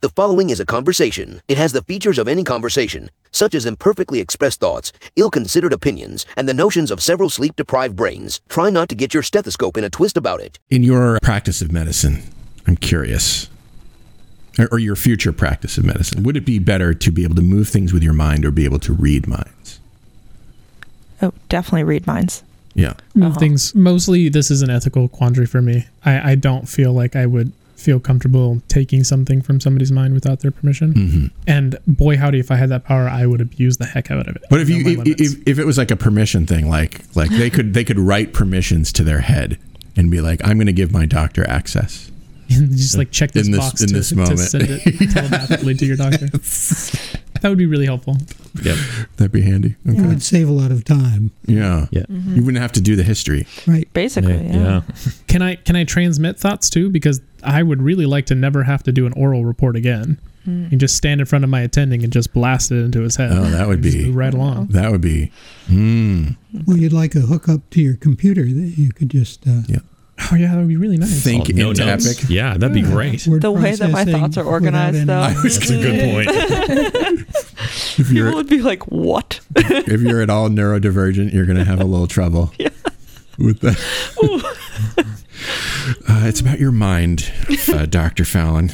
The following is a conversation. It has the features of any conversation, such as imperfectly expressed thoughts, ill considered opinions, and the notions of several sleep deprived brains. Try not to get your stethoscope in a twist about it. In your practice of medicine, I'm curious, or, or your future practice of medicine, would it be better to be able to move things with your mind or be able to read minds? Oh, definitely read minds. Yeah. move Uh-huh. things. Mostly, this is an ethical quandary for me. I, I don't feel like I would feel comfortable taking something from somebody's mind without their permission. hmm And boy, howdy, if I had that power, I would abuse the heck out of it. But if you if, if, if it was like a permission thing, like like they could they could write permissions to their head and be like, I'm going to give my doctor access. And just like check this, In this- box in to, this to moment. send it telepathically to your doctor. That would be really helpful. Yep. That'd be handy. It Okay. would save a lot of time, Yeah. Yeah. You wouldn't have to do the history. right? Basically, yeah. yeah. Can I can I transmit thoughts too? Because I would really like to never have to do an oral report again. Mm. And just stand in front of my attending and just blast it into his head. Oh, that would be right along. that would be. Hmm. Well, you'd like a hookup to your computer that you could just uh, Oh yeah, that would be really nice. Think Oh, no into notes. epic. Yeah, that'd be great. word The way that my thoughts are organized, though. I was That's a good point. If People you're would be like, "What?" if you're at all neurodivergent, you're going to have a little trouble yeah. with that. Uh, it's about your mind, uh, Doctor Fallon.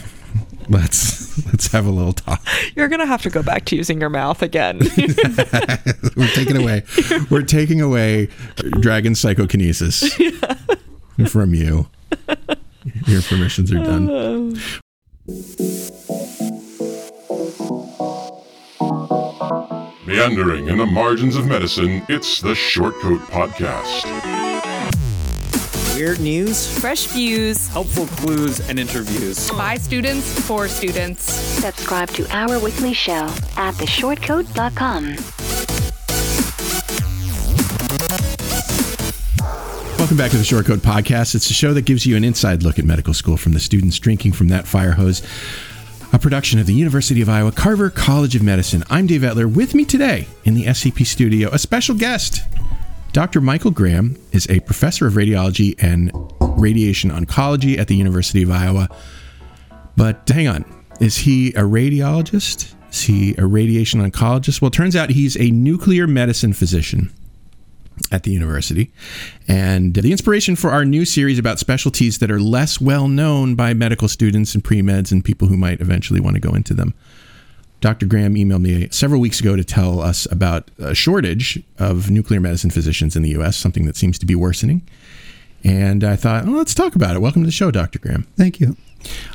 Let's let's have a little talk. You're gonna have to go back to using your mouth again. We're taking away. We're taking away dragon psychokinesis from you. Your permissions are done. Meandering in the margins of medicine, it's the Shortcoat Podcast. Weird news, Fresh views helpful clues, and interviews. by students for students. Subscribe to our weekly show at theshortcoat.com. Welcome back to the Shortcoat Podcast. It's a show that gives you an inside look at medical school from the students drinking from that fire hose. A production of the University of Iowa Carver College of Medicine. I'm Dave Etler. With me today in the SCP studio, a special guest. Dr. Michael Graham is a professor of radiology and radiation oncology at the University of Iowa. But hang on, is he a radiologist? Is he a radiation oncologist? Well, it turns out he's a nuclear medicine physician at the university. And the inspiration for our new series about specialties that are less well known by medical students and pre meds and people who might eventually want to go into them. Dr. Graham emailed me several weeks ago to tell us about a shortage of nuclear medicine physicians in the U.S., something that seems to be worsening. And I thought, well, let's talk about it. Welcome to the show, Dr. Graham. Thank you.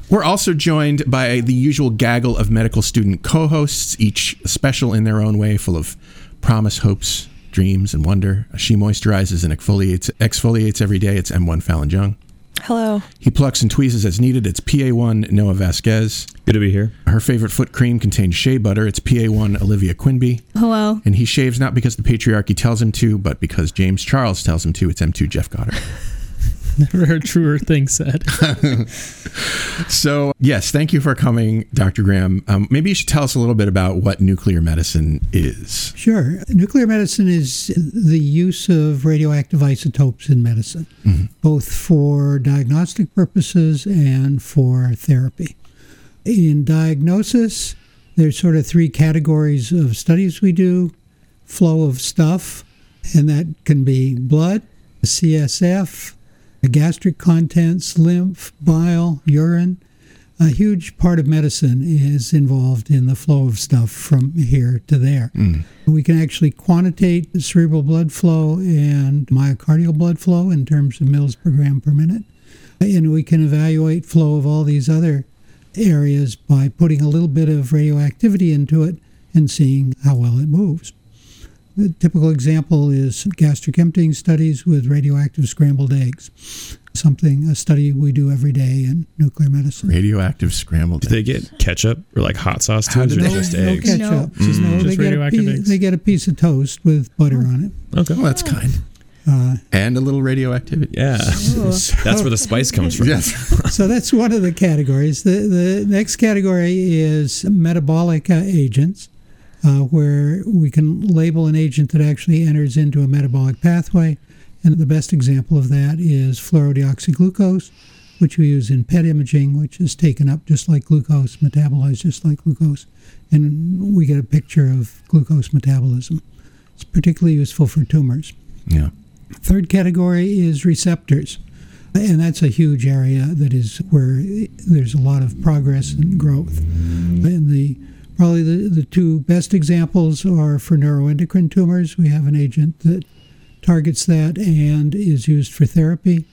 We're also joined by the usual gaggle of medical student co hosts, each special in their own way, full of promise, hopes, dreams, and wonder. She moisturizes and exfoliates, exfoliates every day. It's M1 Fallon Jung. Hello. He plucks and tweezes as needed. It's PA1 Noah Vasquez. Good to be here. Her favorite foot cream contains shea butter. It's PA1 Olivia Quinby. Hello. And he shaves not because the patriarchy tells him to, but because James Charles tells him to. It's M2 Jeff Goddard. Never heard truer things said. So, yes, thank you for coming, Dr. Graham. Um, maybe you should tell us a little bit about what nuclear medicine is. Sure. Nuclear medicine is the use of radioactive isotopes in medicine, both for diagnostic purposes and for therapy. In diagnosis, there's sort of three categories of studies we do flow of stuff, and that can be blood, CSF, gastric contents, lymph, bile, urine. A huge part of medicine is involved in the flow of stuff from here to there. Mm. We can actually quantitate the cerebral blood flow and myocardial blood flow in terms of mils per gram per minute. And we can evaluate flow of all these other areas by putting a little bit of radioactivity into it and seeing how well it moves. The typical example is gastric emptying studies with radioactive scrambled eggs, something, a study we do every day in nuclear medicine. Radioactive scrambled. Do they get ketchup or like hot sauce How tubes do or they- just no eggs? ketchup. Just- no, just they, get a radioactive piece, eggs. they get a piece of toast with butter on it. Okay. Well, that's kind. Uh, And a little radioactivity. Yeah. That's where the spice comes from. Yes. so that's one of the categories. The, the next category is metabolic uh, agents, uh, where we can label an agent that actually enters into a metabolic pathway. And the best example of that is fluorodeoxyglucose, which we use in PET imaging, which is taken up just like glucose, metabolized just like glucose, and we get a picture of glucose metabolism. It's particularly useful for tumors. Yeah. Third category is receptors. And that's a huge area that is where there's a lot of progress and growth. And the probably the, the two best examples are for neuroendocrine tumors. We have an agent that targets that and is used for therapy.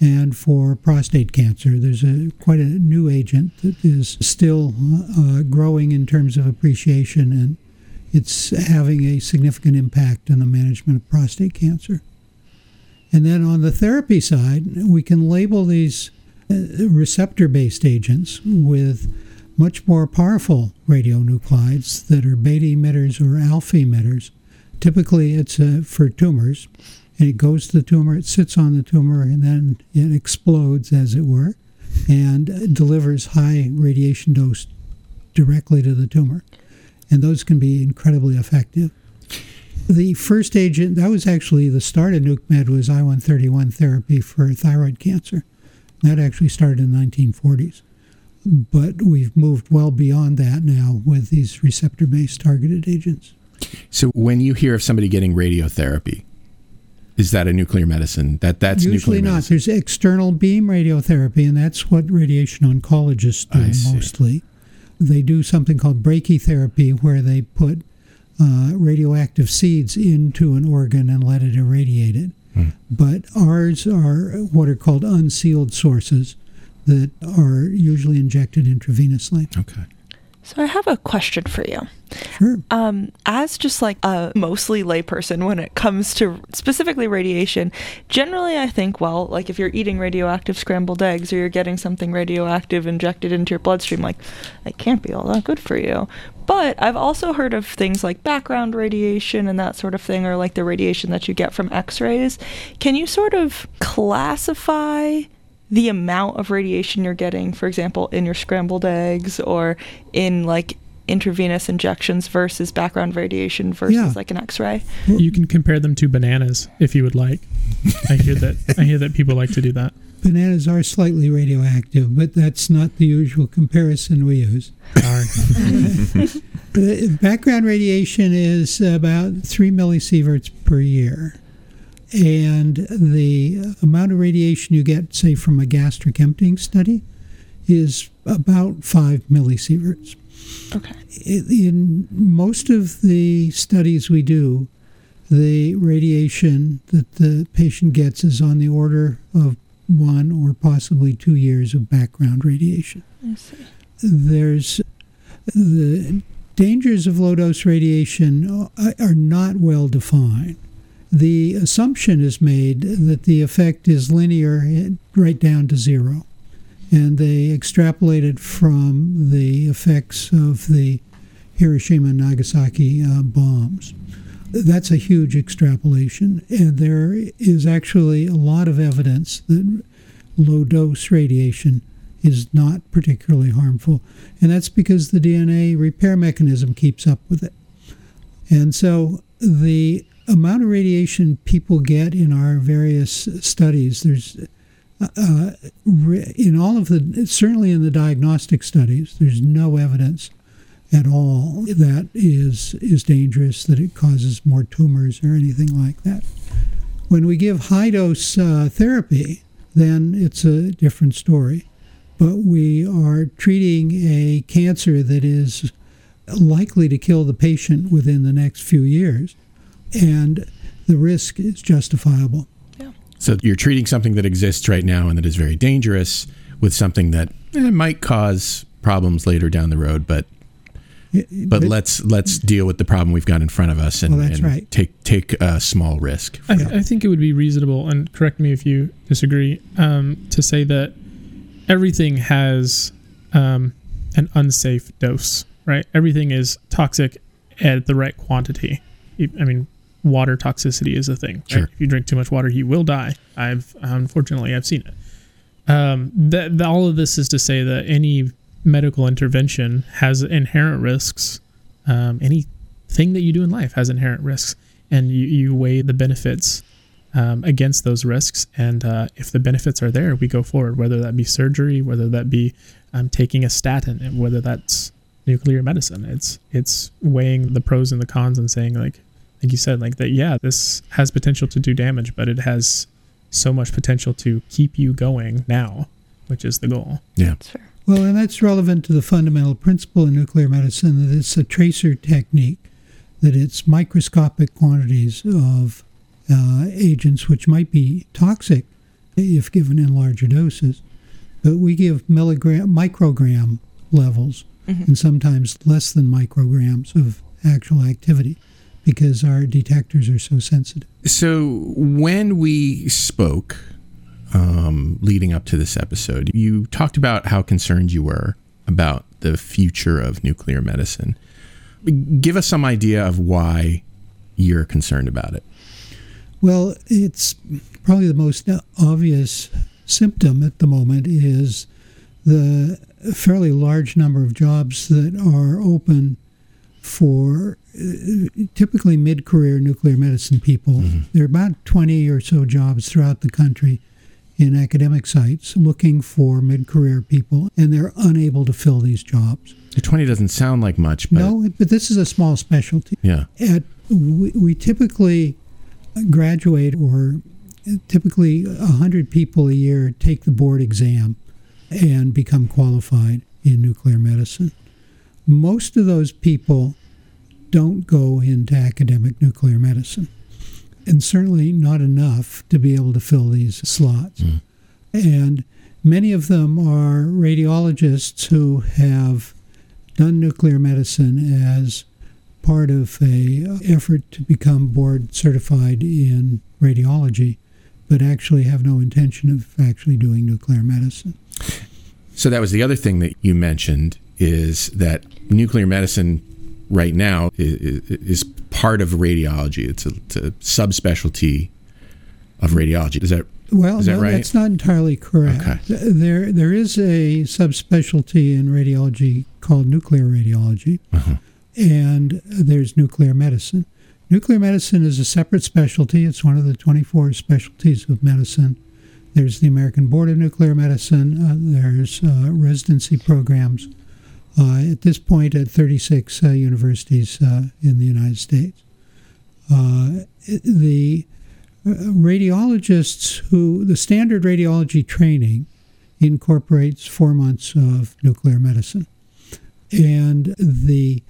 And for prostate cancer, there's a quite a new agent that is still uh, growing in terms of appreciation, and it's having a significant impact on the management of prostate cancer. And then on the therapy side, we can label these uh, receptor based agents with much more powerful radionuclides that are beta emitters or alpha emitters. Typically, it's uh, for tumors, and it goes to the tumor, it sits on the tumor, and then it explodes, as it were, and delivers high radiation dose directly to the tumor. And those can be incredibly effective. The first agent, that was actually the start of NucMed, was I-131 therapy for thyroid cancer. That actually started in the 1940s. But we've moved well beyond that now with these receptor-based targeted agents. So when you hear of somebody getting radiotherapy, is that a nuclear medicine? That that's usually nuclear not. medicine. There's external beam radiotherapy, and that's what radiation oncologists do mostly. They do something called brachytherapy, where they put uh, radioactive seeds into an organ and let it irradiate it. Hmm. But ours are what are called unsealed sources that are usually injected intravenously. Okay. So I have a question for you. Sure. Um, as just like a mostly layperson when it comes to specifically radiation, generally I think, well, like if you're eating radioactive scrambled eggs or you're getting something radioactive injected into your bloodstream, like it can't be all that good for you. But I've also heard of things like background radiation and that sort of thing, or like the radiation that you get from x rays. Can you sort of classify the amount of radiation you're getting, for example, in your scrambled eggs or in like intravenous injections versus background radiation versus Yeah. like an X-ray? You can compare them to bananas if you would like. I hear that. I hear that people like to do that. Bananas are slightly radioactive, but that's not the usual comparison we use. Uh, background radiation is about 3 millisieverts per year. And the amount of radiation you get, say, from a gastric emptying study is about 5 millisieverts. Okay. In most of the studies we do, the radiation that the patient gets is on the order of one or possibly two years of background radiation I see. there's the dangers of low dose radiation are are not well defined. The assumption is made that the effect is linear right down to zero. And they extrapolate it from the effects of the Hiroshima and Nagasaki uh, bombs. That's a huge extrapolation. And there is actually a lot of evidence that low dose radiation is not particularly harmful. And that's because the DNA repair mechanism keeps up with it. And so the amount of radiation people get in our various studies, there's uh, in all of the, certainly in the diagnostic studies, there's no evidence at all that is is dangerous, that it causes more tumors or anything like that. When we give high dose uh, therapy, then it's a different story. But we are treating a cancer that is likely to kill the patient within the next few years, and the risk is justifiable. Yeah. So you're treating something that exists right now and that is very dangerous with something that eh, might cause problems later down the road, but but let's let's deal with the problem we've got in front of us and, Well, and right. take take a small risk. I, I think it would be reasonable, and correct me if you disagree, um, to say that everything has um, an unsafe dose, right? Everything is toxic at the right quantity. I mean, water toxicity is a thing. right? If you drink too much water, you will die. I've unfortunately I've seen it. Um, that, that all of this is to say that any medical intervention has inherent risks. Um, anything that you do in life has inherent risks, and you, you weigh the benefits um, against those risks. And uh, if the benefits are there, we go forward, whether that be surgery, whether that be um, taking a statin, and whether that's nuclear medicine. It's it's weighing the pros and the cons and saying like like you said like that yeah this has potential to do damage, but it has so much potential to keep you going now, which is the goal. Yeah. That's fair. Well, and that's relevant to the fundamental principle in nuclear medicine that it's a tracer technique, that it's microscopic quantities of uh, agents which might be toxic if given in larger doses, but we give milligram, microgram levels and sometimes less than micrograms of actual activity because our detectors are so sensitive. So when we spoke um, leading up to this episode, you talked about how concerned you were about the future of nuclear medicine. Give us some idea of why you're concerned about it. Well, it's probably the most obvious symptom at the moment is the fairly large number of jobs that are open for typically mid-career nuclear medicine people. Mm-hmm. There are about 20 or so jobs throughout the country in academic sites looking for mid-career people, and they're unable to fill these jobs. The 20 doesn't sound like much, but No, but this is a small specialty. yeah. At we, we typically graduate, or typically hundred people a year take the board exam and become qualified in nuclear medicine. Most of those people don't go into academic nuclear medicine, and certainly not enough to be able to fill these slots. Hmm. And many of them are radiologists who have done nuclear medicine as part of a effort to become board certified in radiology, but actually have no intention of actually doing nuclear medicine. So that was the other thing that you mentioned is that nuclear medicine right now is, is part of radiology. It's a, it's a subspecialty of radiology. Is that Well, is that no, right? that's not entirely correct. Okay. There, there is a subspecialty in radiology called nuclear radiology, Uh-huh. and there's nuclear medicine. Nuclear medicine is a separate specialty. It's one of the 24 specialties of medicine. There's the American Board of Nuclear Medicine. Uh, there's uh, residency programs at this point at 36 uh, universities uh, in the United States. Uh, the uh, radiologists who the standard radiology training incorporates four months of nuclear medicine and the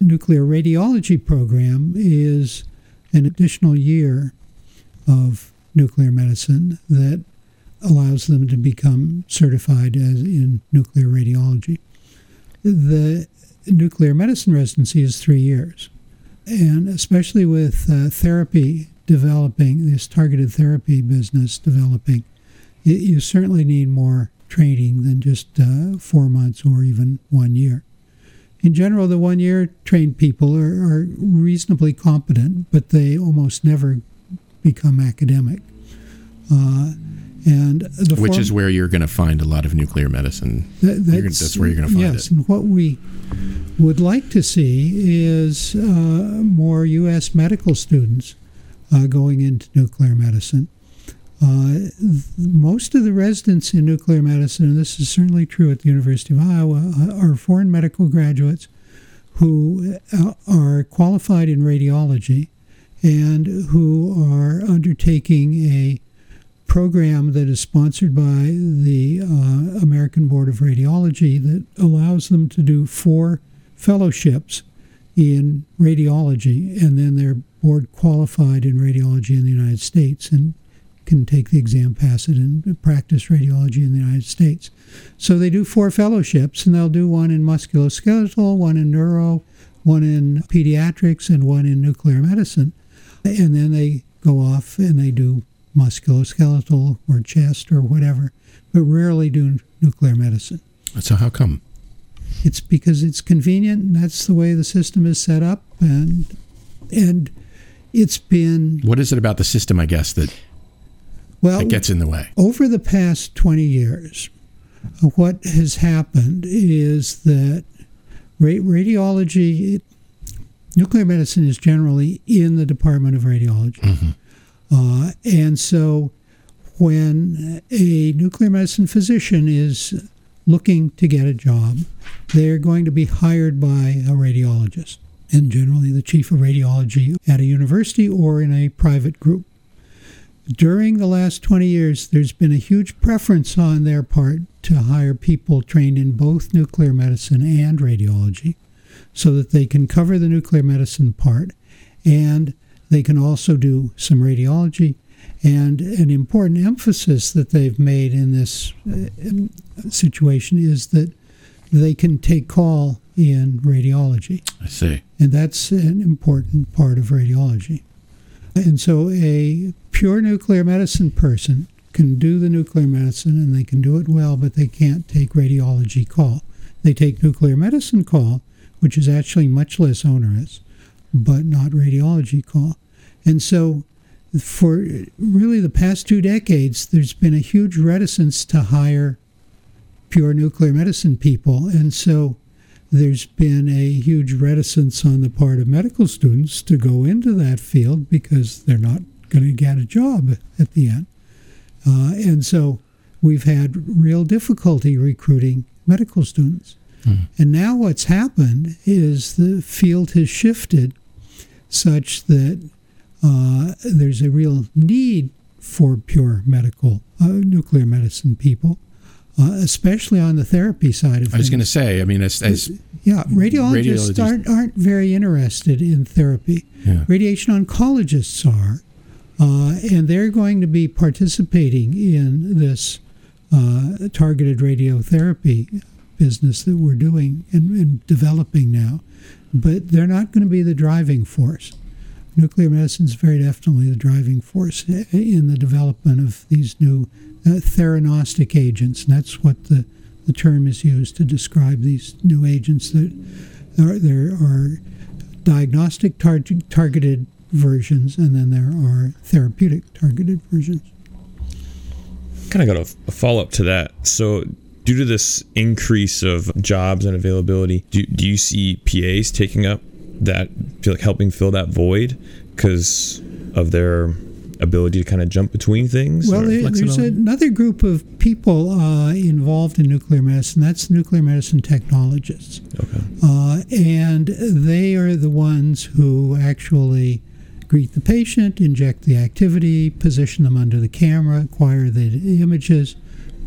nuclear radiology program is an additional year of nuclear medicine that allows them to become certified as in nuclear radiology the nuclear medicine residency is three years. And especially with uh, therapy developing this targeted therapy business developing you, you certainly need more training than just uh, four months or even one year. In general the one year trained people are, are reasonably competent but they almost never become academic. Uh, and the which form- is where you're going to find a lot of nuclear medicine. that, gonna- that's where you're going to find yes, it. and what we would like to see is uh, more U.S. medical students uh, going into nuclear medicine. Uh, th- most of the residents in nuclear medicine, and this is certainly true at the University of Iowa, uh, are foreign medical graduates who uh, are qualified in radiology and who are undertaking a program that is sponsored by the uh, American Board of Radiology that allows them to do four fellowships in radiology, and then they're board qualified in radiology in the United States and can take the exam, pass it, and practice radiology in the United States. So they do four fellowships, and they'll do one in musculoskeletal, one in neuro, one in pediatrics, and one in nuclear medicine. And then they go off and they do musculoskeletal or chest or whatever, but rarely do nuclear medicine. So how come? It's because it's convenient and that's the way the system is set up and and it's been What is it about the system? I guess that well that gets in the way. over the past 20 years what has happened is that ra- radiology nuclear medicine is generally in the department of radiology mm-hmm. Uh, and so when a nuclear medicine physician is looking to get a job, they're going to be hired by a radiologist, and generally the chief of radiology at a university or in a private group. During the last 20 years, there's been a huge preference on their part to hire people trained in both nuclear medicine and radiology so that they can cover the nuclear medicine part and they can also do some radiology. And an important emphasis that they've made in this uh, situation is that they can take call in radiology. I see. And that's an important part of radiology. And so a pure nuclear medicine person can do the nuclear medicine and they can do it well, but they can't take radiology call. They take nuclear medicine call, which is actually much less onerous, but not radiology call. And so for really the past two decades, there's been a huge reticence to hire pure nuclear medicine people. And so there's been a huge reticence on the part of medical students to go into that field because they're not going to get a job at the end. Uh, and so we've had real difficulty recruiting medical students. Mm. And now what's happened is the field has shifted such that uh, there's a real need for pure medical, uh, nuclear medicine people uh, especially on the therapy side of things. I was going to say, I mean, as, as yeah, radiologists, radiologists, Aren't, aren't very interested in therapy. Yeah. Radiation oncologists are, uh, and they're going to be participating in this uh, targeted radiotherapy business that we're doing and, and developing now, but they're not going to be the driving force. Nuclear medicine is very definitely the driving force in the development of these new uh, theranostic agents. And that's what the, the term is used to describe these new agents that are, there are diagnostic tar- targeted versions and then there are therapeutic targeted versions. Kind of got a, a follow up to that. So, due to this increase of jobs and availability, do, do you see PAs taking up that, feel like helping fill that void because of their ability to kind of jump between things? Well, there's another group of people uh, involved in nuclear medicine. That's nuclear medicine technologists. Okay. Uh, and they are the ones who actually greet the patient, inject the activity, position them under the camera, acquire the images,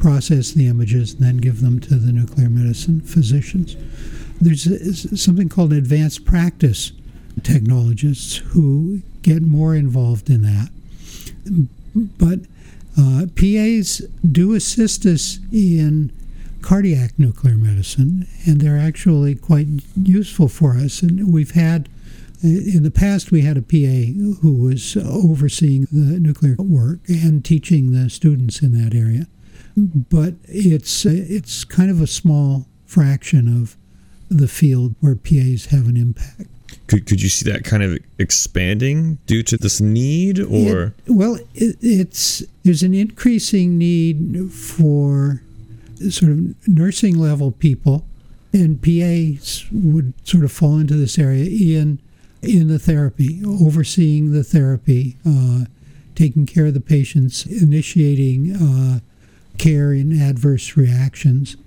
process the images, and then give them to the nuclear medicine physicians. There's something called advanced practice technologists who get more involved in that but uh, PAs do assist us in cardiac nuclear medicine, and they're actually quite useful for us. And we've had, in the past, we had a PA who was overseeing the nuclear work and teaching the students in that area. But it's it's kind of a small fraction of the field where PAs have an impact. Could, could you see that kind of expanding due to this need or it, well it, it's there's an increasing need for sort of nursing level people and PAs would sort of fall into this area in in the therapy overseeing the therapy uh, taking care of the patients initiating uh, care in adverse reactions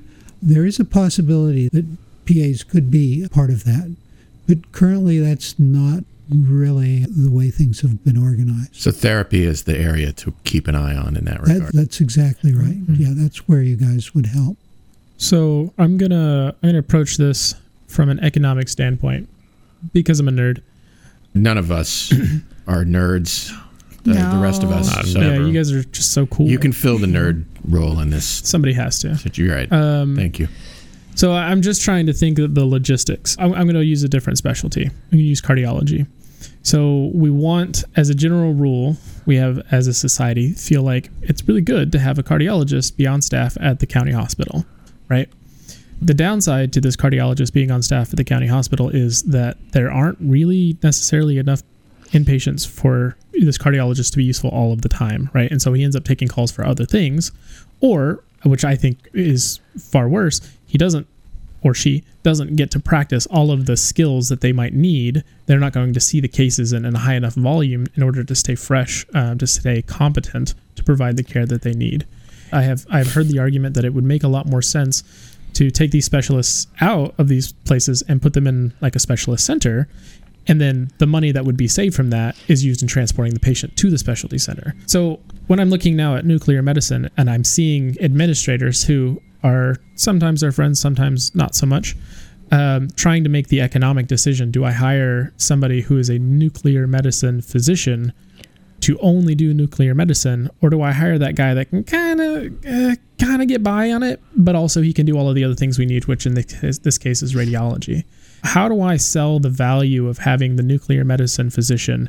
there is a possibility that PAs could be a part of that but currently, that's not really the way things have been organized. So therapy is the area to keep an eye on in that regard. That, that's exactly right. Mm-hmm. Yeah, that's where you guys would help. So I'm gonna I'm gonna approach this from an economic standpoint because I'm a nerd. None of us are nerds. The, no. the rest of us, so yeah, you guys are just so cool. You can fill the nerd role in this. Somebody has to. You're right. Um, Thank you. So I'm just trying to think of the logistics. I'm, I'm going to use a different specialty. I'm going to use cardiology. So we want, as a general rule, we have as a society feel like it's really good to have a cardiologist be on staff at the county hospital, right? The downside to this cardiologist being on staff at the county hospital is that there aren't really necessarily enough inpatients for this cardiologist to be useful all of the time, right? And so he ends up taking calls for other things, or which I think is far worse, he doesn't or she doesn't get to practice all of the skills that they might need, they're not going to see the cases in, in a high enough volume in order to stay fresh, uh, to stay competent to provide the care that they need. I have I've heard the argument that it would make a lot more sense to take these specialists out of these places and put them in like a specialist center and then the money that would be saved from that is used in transporting the patient to the specialty center. So when I'm looking now at nuclear medicine and I'm seeing administrators who are sometimes our friends, sometimes not so much, um, trying to make the economic decision: Do I hire somebody who is a nuclear medicine physician to only do nuclear medicine, or do I hire that guy that can kind of uh, kind of get by on it, but also he can do all of the other things we need, which in this, this case is radiology? How do I sell the value of having the nuclear medicine physician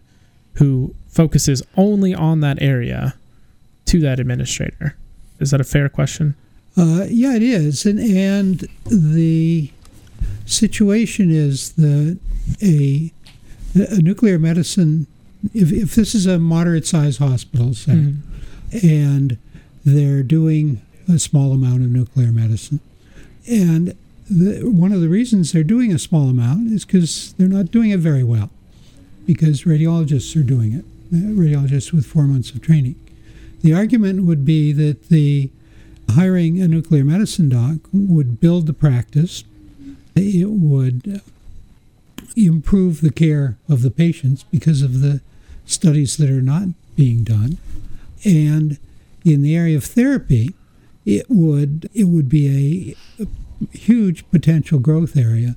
who focuses only on that area to that administrator? Is that a fair question? Uh, yeah, it is, and and the situation is that a, a nuclear medicine if, if this is a moderate sized hospital, say, mm-hmm. and they're doing a small amount of nuclear medicine, and the, one of the reasons they're doing a small amount is because they're not doing it very well, because radiologists are doing it, uh, radiologists with four months of training. The argument would be that the hiring a nuclear medicine doc would build the practice. It would improve the care of the patients because of the studies that are not being done. And in the area of therapy, it would it would be a, a huge potential growth area,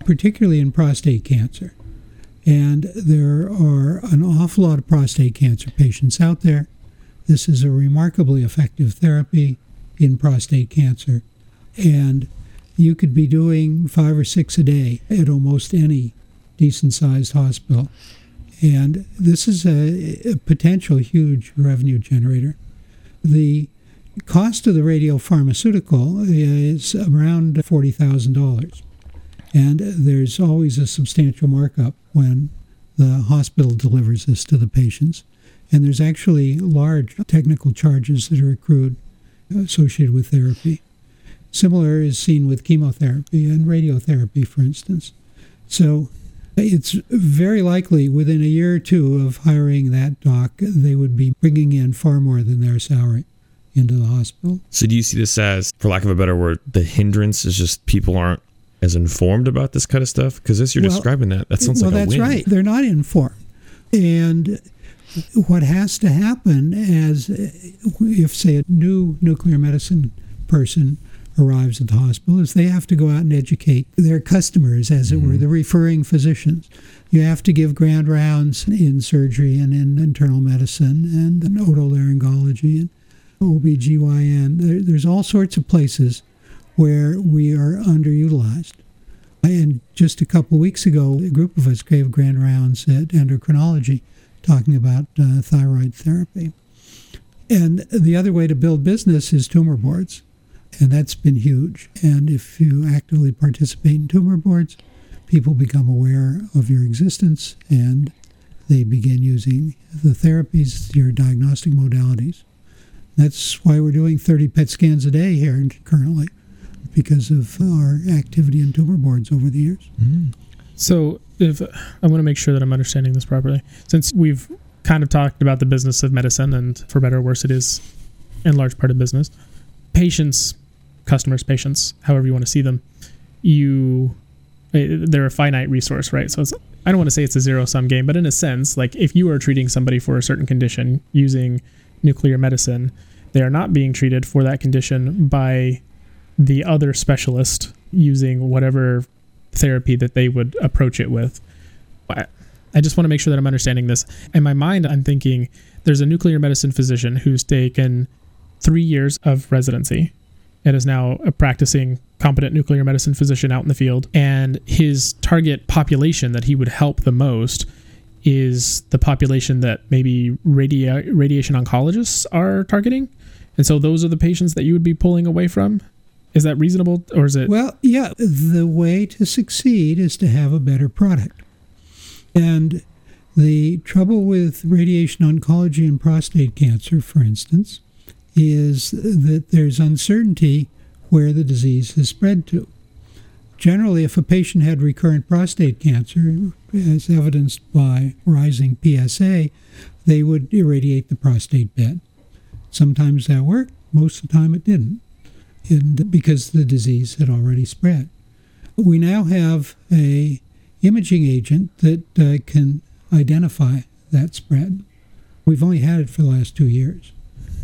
particularly in prostate cancer. And there are an awful lot of prostate cancer patients out there. This is a remarkably effective therapy in prostate cancer. And you could be doing five or six a day at almost any decent sized hospital. And this is a, a, potential huge revenue generator. The cost of the radiopharmaceutical is around $40,000. And there's always a substantial markup when the hospital delivers this to the patients. And there's actually large technical charges that are accrued associated with therapy. Similar is seen with chemotherapy and radiotherapy, for instance. So it's very likely within a year or two of hiring that doc, they would be bringing in far more than their salary into the hospital. So, do you see this as, for lack of a better word, the hindrance is just people aren't as informed about this kind of stuff? Because as you're well, describing that, that sounds well, like a that's win. right. They're not informed. And what has to happen as if, say, a new nuclear medicine person arrives at the hospital is they have to go out and educate their customers, as it mm-hmm. were, the referring physicians. You have to give grand rounds in surgery and in internal medicine and in otolaryngology and OBGYN. There, there's all sorts of places where we are underutilized. And just a couple weeks ago, a group of us gave grand rounds at endocrinology talking about uh, thyroid therapy. And the other way to build business is tumor boards and that's been huge. And if you actively participate in tumor boards, people become aware of your existence and they begin using the therapies, your diagnostic modalities. That's why we're doing 30 PET scans a day here currently, because of our activity in tumor boards over the years. Mm. So, if I want to make sure that I'm understanding this properly, since we've kind of talked about the business of medicine, and for better or worse, it is in large part of business. Patients customers, patients, however you want to see them, you eh, they're a finite resource, right? So it's I don't want to say it's a zero sum game, but in a sense, like if you are treating somebody for a certain condition using nuclear medicine, they are not being treated for that condition by the other specialist using whatever therapy that they would approach it with. I just want to make sure that I'm understanding this. In my mind, I'm thinking there's a nuclear medicine physician who's taken three years of residency and is now a practicing competent nuclear medicine physician out in the field. And his target population that he would help the most is the population that maybe radi- radiation oncologists are targeting. And so those are the patients that you would be pulling away from. Is that reasonable or is it? Well, yeah. The way to succeed is to have a better product. And the trouble with radiation oncology and prostate cancer, for instance, is that there's uncertainty where the disease has spread to. Generally, if a patient had recurrent prostate cancer, as evidenced by rising PSA, they would irradiate the prostate bed. Sometimes that worked, most of the time it didn't, and because the disease had already spread. We now have a imaging agent that uh, can identify that spread. We've only had it for the last two years.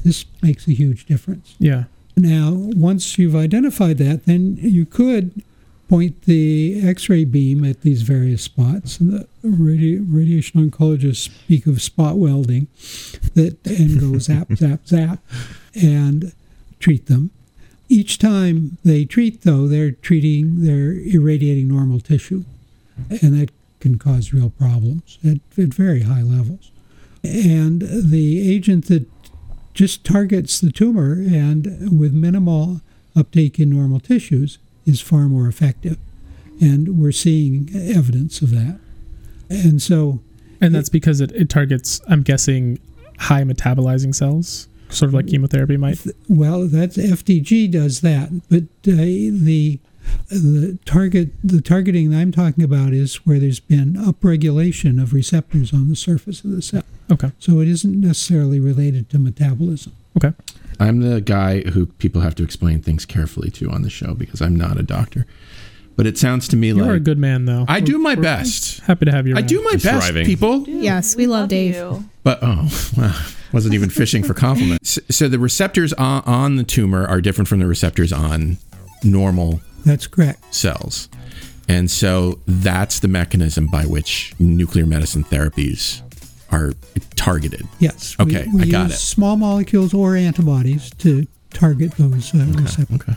This makes a huge difference. Yeah. Now, once you've identified that, then you could point the X-ray beam at these various spots. And the radi- radiation oncologists speak of spot welding, that and go zap, zap, zap, and treat them. Each time they treat, though, they're treating, they're irradiating normal tissue, and that can cause real problems at, at very high levels. And the agent that just targets the tumor and with minimal uptake in normal tissues is far more effective. And we're seeing evidence of that. And so. And that's because it, it targets, I'm guessing, high metabolizing cells, sort of like chemotherapy might. Well, that's FDG does that, but uh, the the target the targeting that I'm talking about is where there's been upregulation of receptors on the surface of the cell. Okay. So it isn't necessarily related to metabolism. Okay. I'm the guy who people have to explain things carefully to on the show because I'm not a doctor. But it sounds to me like You're a good man, though. I do my best. Happy to have you. I around. do my He's best, thriving. people. Yes, we love Dave. But oh, well, wasn't even fishing for compliments. So, so the receptors on, on the tumor are different from the receptors on normal That's correct. cells. And so that's the mechanism by which nuclear medicine therapies are targeted. Yes. Okay, we, I got it. Small molecules or antibodies to target those uh, receptors. Okay.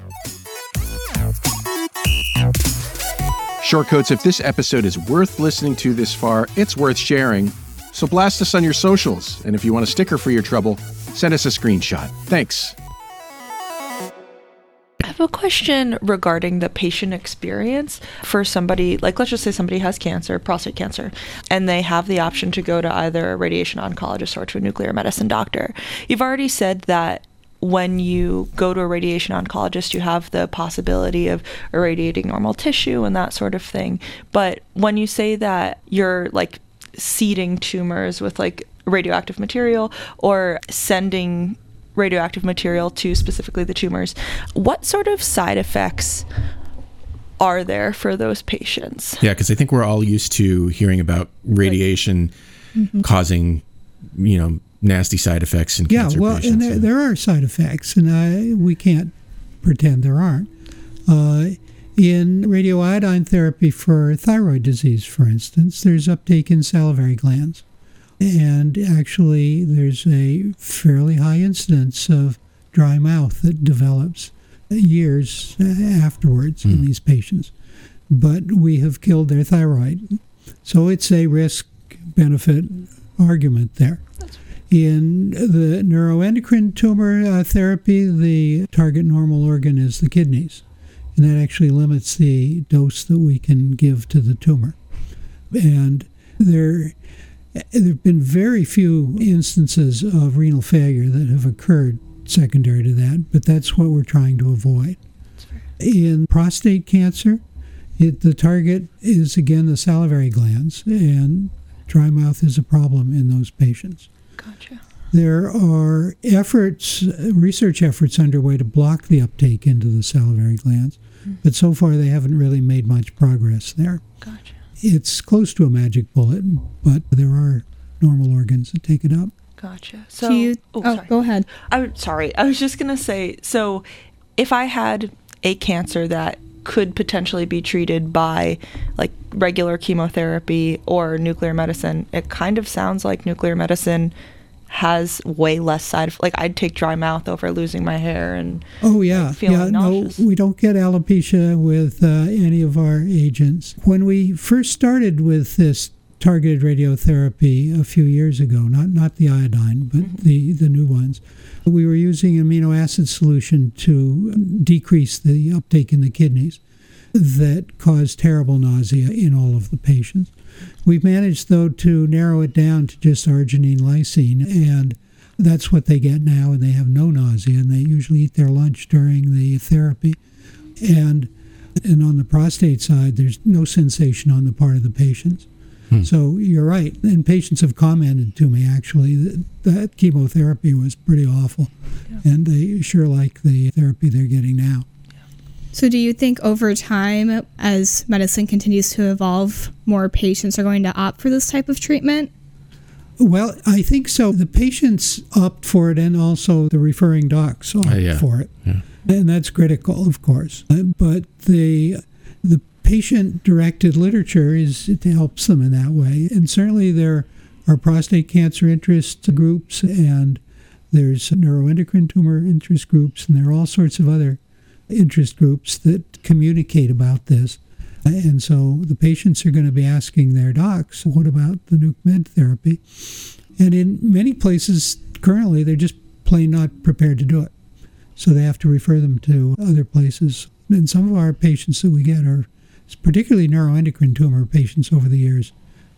Shortcoats, if this episode is worth listening to this far, it's worth sharing. So blast us on your socials. And if you want a sticker for your trouble, send us a screenshot. Thanks. Have a question regarding the patient experience for somebody, like let's just say somebody has cancer, prostate cancer, and they have the option to go to either a radiation oncologist or to a nuclear medicine doctor. You've already said that when you go to a radiation oncologist, you have the possibility of irradiating normal tissue and that sort of thing. But when you say that you're like seeding tumors with like radioactive material or sending radioactive material to specifically the tumors, what sort of side effects are there for those patients? Yeah, because I think we're all used to hearing about radiation Mhm. causing, you know, nasty side effects in Yeah, cancer well, patients. and there, there are side effects, and I, we can't pretend there aren't. Uh, in radioiodine therapy for thyroid disease, for instance, there's uptake in salivary glands. And actually, there's a fairly high incidence of dry mouth that develops years afterwards in these patients. But we have killed their thyroid. So it's a risk benefit argument there. In the neuroendocrine tumor uh, therapy, the target normal organ is the kidneys, and that actually limits the dose that we can give to the tumor. And there, there have been very few instances of renal failure that have occurred secondary to that, but that's what we're trying to avoid. In prostate cancer, it, the target is again the salivary glands, and dry mouth is a problem in those patients. Gotcha. There are efforts, research efforts underway to block the uptake into the salivary glands, mm. but so far they haven't really made much progress there. Gotcha. It's close to a magic bullet, but there are normal organs that take it up. Gotcha. So, you- oh, oh, go ahead. I'm sorry. I was just gonna say. So, if I had a cancer that could potentially be treated by like regular chemotherapy or nuclear medicine, it kind of sounds like nuclear medicine has way less side. Like I'd take dry mouth over losing my hair and Oh yeah, feeling yeah. nauseous. No, we don't get alopecia with uh, any of our agents. When we first started with this targeted radiotherapy a few years ago, not not the iodine, but Mm-hmm. the the new ones, we were using amino acid solution to decrease the uptake in the kidneys that caused terrible nausea in all of the patients. We've managed, though, to narrow it down to just arginine lysine, and that's what they get now, and they have no nausea, and they usually eat their lunch during the therapy. And And on the prostate side, there's no sensation on the part of the patients. Hmm. So you're right. And patients have commented to me actually that, that chemotherapy was pretty awful. And they sure like the therapy they're getting now. So, do you think over time, as medicine continues to evolve, more patients are going to opt for this type of treatment? Well, I think so. The patients opt for it, and also the referring docs opt Uh, yeah. for it, Yeah. and that's critical, of course. Uh, But the the patient-directed literature is it helps them in that way, and certainly there are prostate cancer interest groups, and there's neuroendocrine tumor interest groups, and there are all sorts of other interest groups that communicate about this. And so the patients are going to be asking their docs, what about the nuke med therapy? And in many places, currently, they're just plain not prepared to do it. So they have to refer them to other places. And some of our patients that we get are particularly neuroendocrine tumor patients over the years.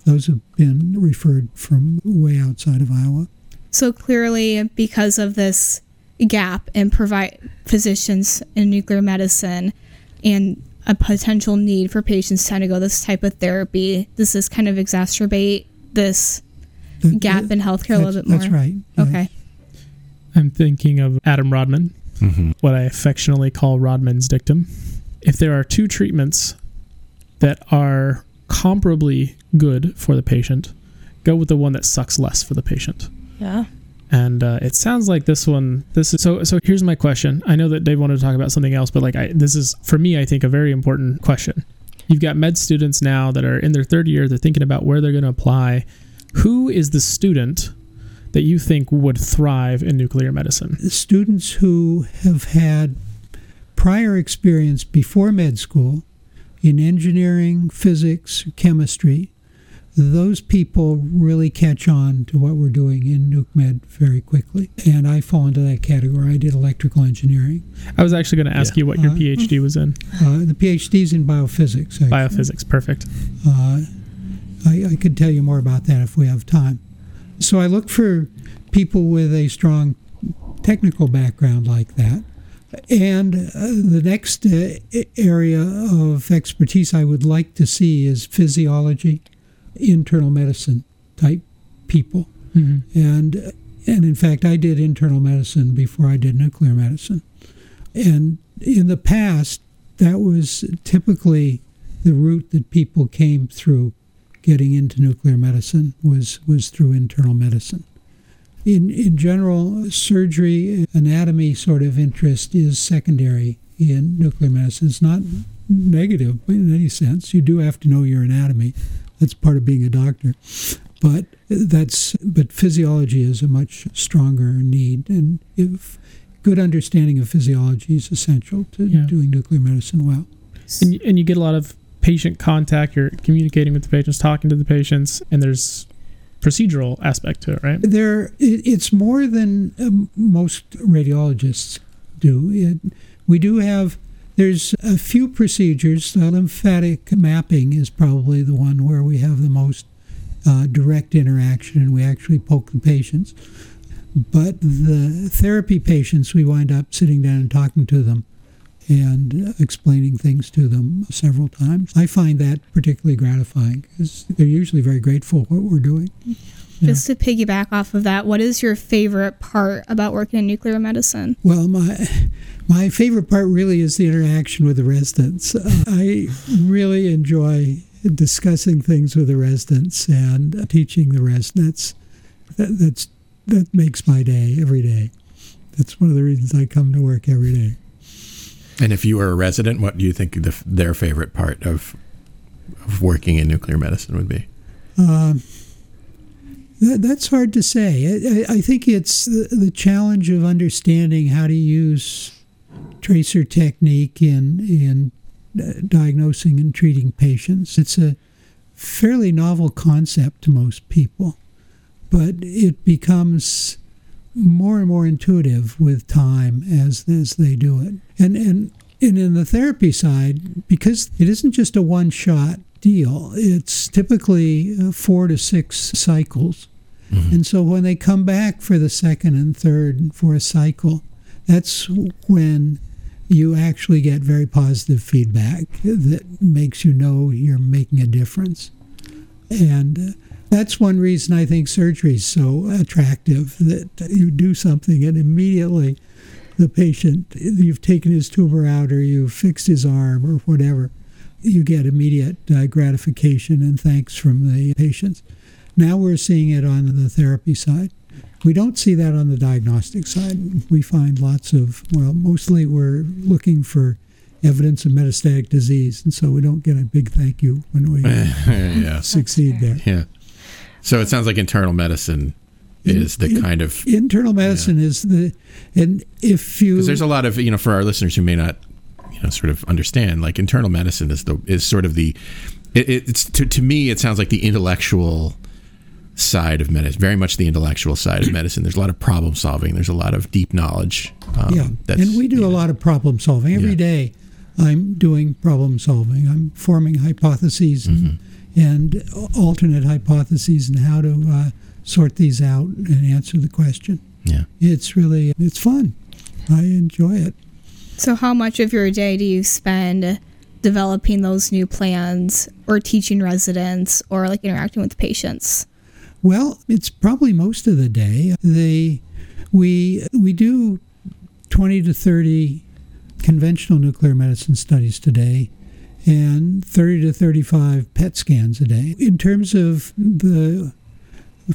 Those have been referred from way outside of Iowa. So, clearly, because of this gap and provide physicians in nuclear medicine and a potential need for patients to undergo this type of therapy, does this kind of exacerbate this That- gap in healthcare a little bit more? that's right, Okay. I'm thinking of Adam Rodman, Mm-hmm. what I affectionately call Rodman's dictum. If there are two treatments that are comparably good for the patient, go with the one that sucks less for the patient. Yeah. And uh, it sounds like this one. This is so. So here's my question. I know that Dave wanted to talk about something else, but like I, this is for me, I think a very important question. You've got med students now that are in their third year. They're thinking about where they're going to apply. Who is the student that you think would thrive in nuclear medicine? students who have had prior experience before med school in engineering, physics, chemistry, those people really catch on to what we're doing in nuke med very quickly. And I fall into that category. I did electrical engineering. I was actually going to ask Yeah. you what your Uh, PhD was in. Uh, the PhD's in biophysics. actually. Biophysics, perfect. Uh, I, I could tell you more about that if we have time. So I look for people with a strong technical background like that. And uh, the next uh, area of expertise I would like to see is physiology, internal medicine type people. Mhm. And and in fact, I did internal medicine before I did nuclear medicine. And in the past, that was typically the route that people came through getting into nuclear medicine was was through internal medicine. In in general, surgery, anatomy sort of interest is secondary in nuclear medicine. It's not negative in any sense. You do have to know your anatomy. That's part of being a doctor. But that's but physiology is a much stronger need, and if good understanding of physiology is essential to Yeah. doing nuclear medicine well. And, you- and you get a lot of patient contact. You're communicating with the patients, talking to the patients, and there's procedural aspect to it, right? There, it, it's more than um, most radiologists do. It, we do have. There's a few procedures. Uh, lymphatic mapping is probably the one where we have the most uh, direct interaction, and we actually poke the patients. But the therapy patients, we wind up sitting down and talking to them and explaining things to them several times. I find that particularly gratifying because they're usually very grateful for what we're doing. Just to piggyback off of that, what is your favorite part about working in nuclear medicine? Well, my my favorite part really is the interaction with the residents. Uh, I really enjoy discussing things with the residents and teaching the residents. That, that's that makes my day every day. That's one of the reasons I come to work every day. And if you were a resident, what do you think the, their favorite part of of working in nuclear medicine would be? Um, that, that's hard to say. I, I, think it's the, the challenge of understanding how to use tracer technique in in uh, diagnosing and treating patients. It's a fairly novel concept to most people, but it becomes more and more intuitive with time as as they do it. And and and in the therapy side, because it isn't just a one shot deal, it's typically uh, four to six cycles. And so when they come back for the second and third and fourth cycle, that's when you actually get very positive feedback that makes you know you're making a difference. And uh, that's one reason I think surgery is so attractive that you do something and immediately the patient, you've taken his tumor out or you've fixed his arm or whatever, you get immediate uh, gratification and thanks from the patients. Now we're seeing it on the therapy side. We don't see that on the diagnostic side. We find lots of, well, mostly we're looking for evidence of metastatic disease, and so we don't get a big thank you when we yeah. succeed there. Yeah. So it sounds like internal medicine is the In- kind of internal medicine is the, and if you because there's a lot of you know for our listeners who may not you know sort of understand like internal medicine is the is sort of the it, it's to, to me it sounds like the intellectual side of medicine very much the intellectual side of medicine there's a lot of problem solving there's a lot of deep knowledge um, yeah, that's and we do a lot of problem solving every Yeah. day. I'm doing problem solving. I'm forming hypotheses and, Mm-hmm. and alternate hypotheses and how to uh, sort these out and answer the question. Yeah. It's really it's fun. I enjoy it. So, how much of your day do you spend developing those new plans or teaching residents or like interacting with patients? Well, it's probably most of the day. The we we do twenty to thirty conventional nuclear medicine studies today, and thirty to thirty-five PET scans a day. In terms of the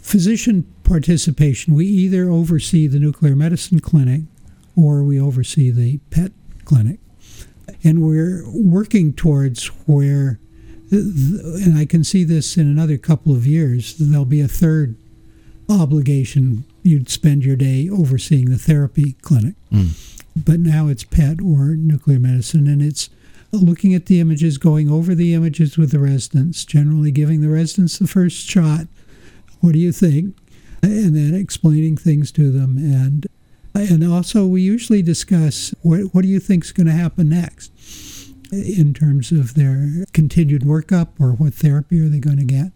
physician participation, we either oversee the nuclear medicine clinic or we oversee the PET clinic, and we're working towards where and I can see this in another couple of years, there'll be a third obligation. You'd spend your day overseeing the therapy clinic. Hmm. But now it's PET or nuclear medicine, and it's looking at the images, going over the images with the residents, generally giving the residents the first shot. What do you think? And then explaining things to them. And and also, we usually discuss what, what do you think is going to happen next in terms of their continued workup or what therapy are they going to get.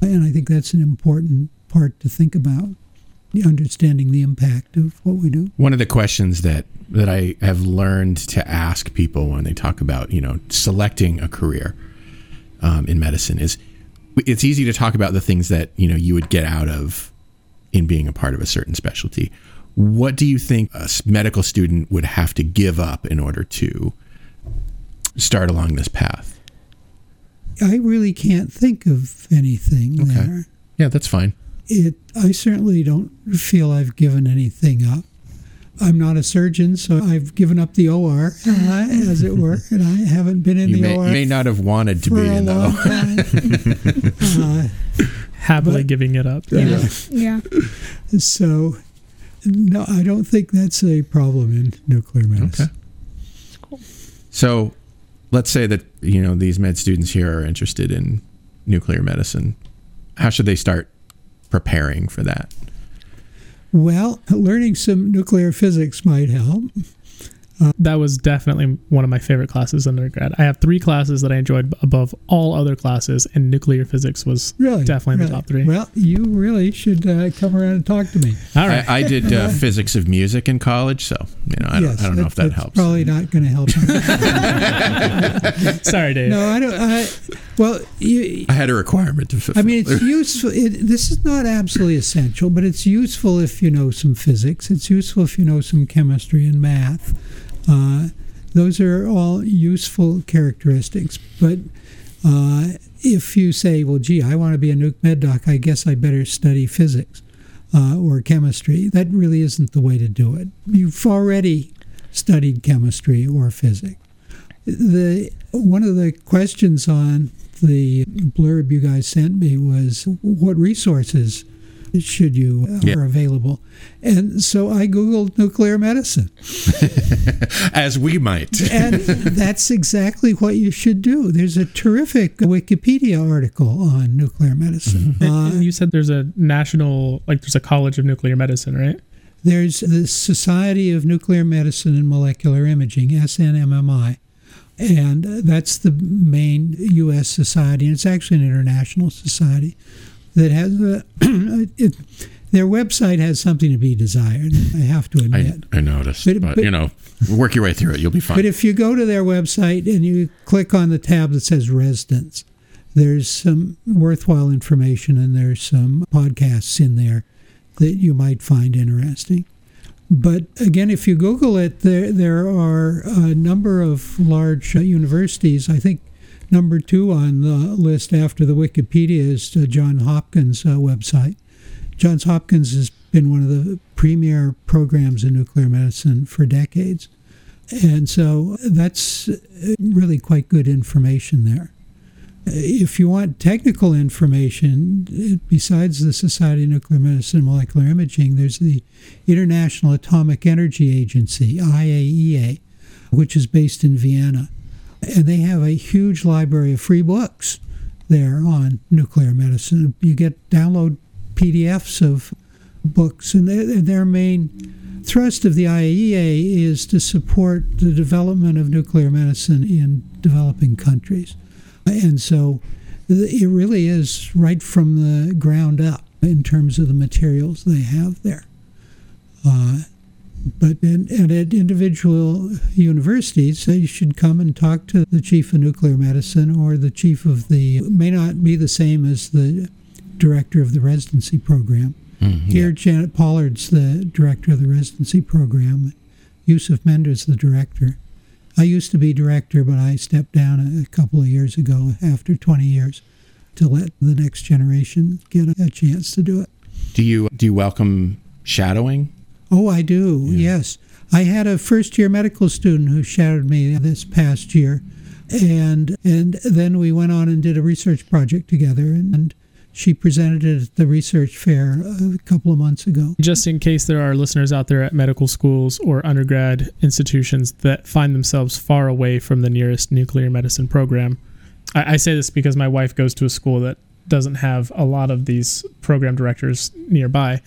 And I think that's an important part to think about, understanding the impact of what we do. one of the questions that that I have learned to ask people when they talk about you know selecting a career um, in medicine is it's easy to talk about the things that you know you would get out of in being a part of a certain specialty. What do you think a medical student would have to give up in order to start along this path? I really can't think of anything there. Yeah, that's fine. It. I certainly don't feel I've given anything up. I'm not a surgeon, so I've given up the OR, uh, as it were, and I haven't been in You the may, OR You may not have wanted to be a in long though. uh, Happily giving it up. you know? Yeah. So, no, I don't think that's a problem in nuclear medicine. Okay. Cool. So, let's say that you know these med students here are interested in nuclear medicine. How should they start preparing for that? Well, learning some nuclear physics might help. That was definitely one of my favorite classes in undergrad. I have three classes that I enjoyed above all other classes, and nuclear physics was Really, definitely in really. the top three. Well, you really should uh, come around and talk to me. all right. I, I did uh, physics of music in college, so you know I don't, I don't know if that helps. Probably not going to help. Sorry, Dave. no, I don't. I, well, you, I had a requirement to fulfill. I mean, it's useful. It, this is not absolutely essential, but it's useful if you know some physics. It's useful if you know some chemistry and math. Uh, those are all useful characteristics. But uh, if you say, well, gee, I want to be a nuke med doc, I guess I better study physics uh, or chemistry, that really isn't the way to do it. You've already studied chemistry or physics. The one of the questions on the blurb you guys sent me was what resources should you uh, Yeah. are available, and so I googled nuclear medicine, as we might. and that's exactly what you should do. There's a terrific Wikipedia article on nuclear medicine. And- Uh, and you said there's a national, like there's a college of nuclear medicine, right? There's the Society of Nuclear Medicine and Molecular Imaging, SNMMI, and that's the main U.S. society, and it's actually an international society that has a. it, Their website has something to be desired, I have to admit. I noticed, But- but, but- you know, work your way through it. You'll be fine. But if you go to their website and you click on the tab that says residents, there's some worthwhile information and there's some podcasts in there that you might find interesting. But again, if you Google it, there there are a number of large uh, universities. I think number two on the list after the Wikipedia is uh, John Hopkins' uh, website. Johns Hopkins has been one of the premier programs in nuclear medicine for decades. And so that's uh, really quite good information there. If you want technical information, besides the Society of Nuclear Medicine and Molecular Imaging, there's the International Atomic Energy Agency, IAEA, which is based in Vienna. And they have a huge library of free books there on nuclear medicine. You get download PDFs of books, and their, main thrust of the IAEA is to support the development of nuclear medicine in developing countries. And so it really is right from the ground up in terms of the materials they have there. Uh, but and, and at individual universities, they should come and talk to the chief of nuclear medicine or the chief of the may not be the same as the director of the residency program. Hmm, Here, Janet Pollard's the director of the residency program. Yusuf Menda's the director. I used to be director, but I stepped down a, couple of years ago after 20 years to let the next generation get a, a chance to do it. do you do you welcome shadowing? Oh, I do. Yes, I had a first year medical student who shadowed me this past year, and and then we went on and did a research project together, and, and she presented it at the research fair a couple of months ago. Just in case there are listeners out there at medical schools or undergrad institutions that find themselves far away from the nearest nuclear medicine program, I, I say this because my wife goes to a school that doesn't have a lot of these program directors nearby.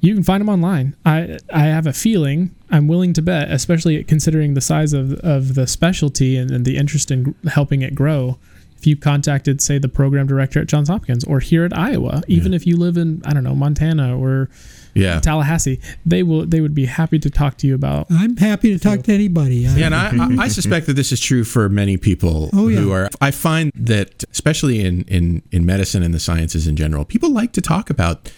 You can find them online. I I have a feeling I'm willing to bet, especially considering the size of of the specialty and, and the interest in helping it grow. If you contacted, say, the program director at Johns Hopkins or here at Iowa, even if you live in I don't know Montana or Yeah. Tallahassee, they will they would be happy to talk to you about. I'm happy to talk to anybody. I- Yeah, and I, I, I suspect that this is true for many people Oh, yeah. who are. I find that, especially in, in, in medicine and the sciences in general, people like to talk about,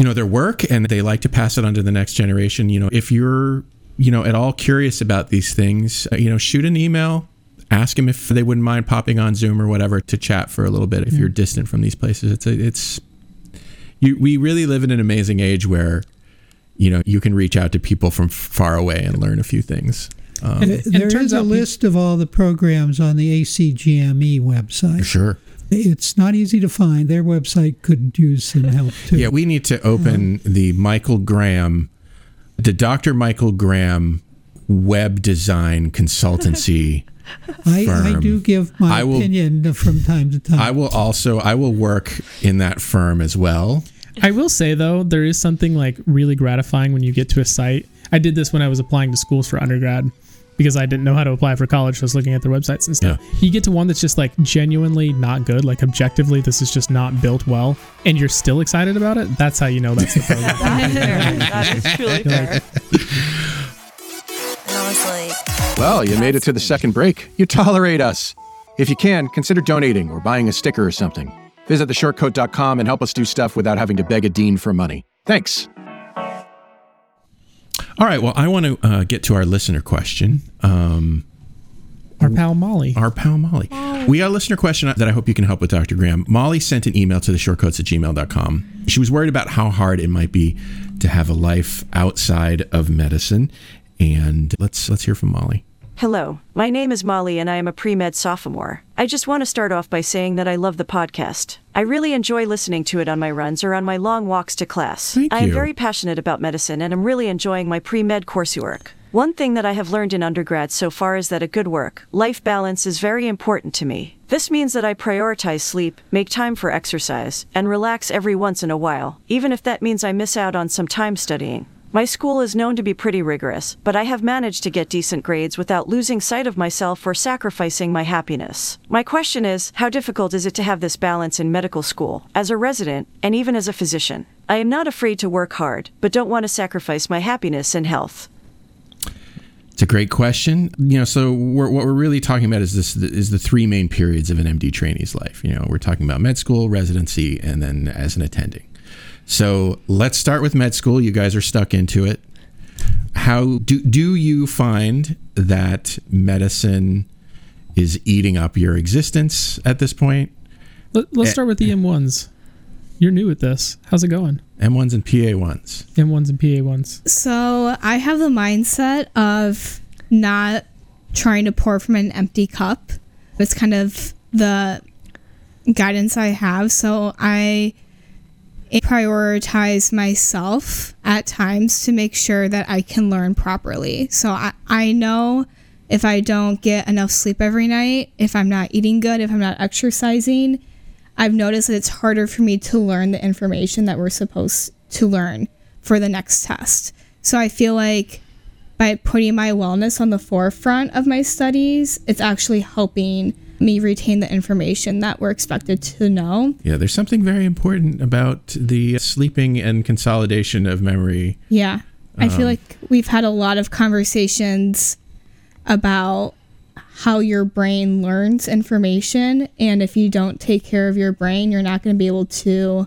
you know, their work and they like to pass it on to the next generation. You know, if you're, you know, at all curious about these things, uh, you know, shoot an email, ask them if they wouldn't mind popping on Zoom or whatever to chat for a little bit if you're distant from these places. It's a, it's you. We really live in an amazing age where, you know, you can reach out to people from far away and learn a few things. Um, And- There and is turns a out peop- list of all the programs on the ACGME E website. sure. It's not easy to find. Their website could use some help too. Yeah, we need to open uh-huh. the Michael Graham, the Dr. Michael Graham web design consultancy. I, I do give my I will- opinion from time to time. I will also I will work in that firm as well. I will say though, there is something like really gratifying when you get to a site. I did this when I was applying to schools for undergrad because I didn't know how to apply for college. So I was looking at their websites and stuff. You get to one that's just like genuinely not good, like objectively, this is just not built well, and you're still excited about it. That's how you know that's the program. that, is that is truly fair. I was like, Well, you made it to the second break. You tolerate us. If you can, consider donating or buying a sticker or something. Visit theshortcoat.com and help us do stuff without having to beg a dean for money. Thanks. All right. Well, I want to uh, get to our listener question. Um, our pal Molly. our pal Molly. We got a listener question that I hope you can help with, Dr. Graham. Molly sent an email to the shortcoats at gmail.com. She was worried about how hard it might be to have a life outside of medicine. And let's let's hear from Molly. Hello, my name is Molly and I am a pre med sophomore. I just want to start off by saying that I love the podcast. I really enjoy listening to it on my runs or on my long walks to class. Thank I am you. very passionate about medicine and I'm really enjoying my pre med coursework. One thing that I have learned in undergrad so far is that a good work life balance is very important to me. This means that I prioritize sleep, make time for exercise, and relax every once in a while, even if that means I miss out on some time studying. My school is known to be pretty rigorous, but I have managed to get decent grades without losing sight of myself or sacrificing my happiness. My question is how difficult is it to have this balance in medical school, as a resident, and even as a physician? I am not afraid to work hard, but don't want to sacrifice my happiness and health. It's a great question. You know, so we're, what we're really talking about is this is the three main periods of an MD trainee's life. You know, we're talking about med school, residency, and then as an attending. So let's start with med school. You guys are stuck into it. How do do you find that medicine is eating up your existence at this point? Let, us eh. start with the M1s. You're new at this. How's it going? M1s and PA1s. M1s and PA1s. So I have the mindset of not trying to pour from an empty cup. It's kind of the guidance I have. So I prioritize myself at times to make sure that I can learn properly. So I, I know if I don't get enough sleep every night, if I'm not eating good, if I'm not exercising, I've noticed that it's harder for me to learn the information that we're supposed to learn for the next test. So I feel like by putting my wellness on the forefront of my studies, it's actually helping me retain the information that we're expected to know. Yeah, there's something very important about the sleeping and consolidation of memory. Yeah. I um, feel like we've had a lot of conversations about how your brain learns information and if you don't take care of your brain, you're not going to be able to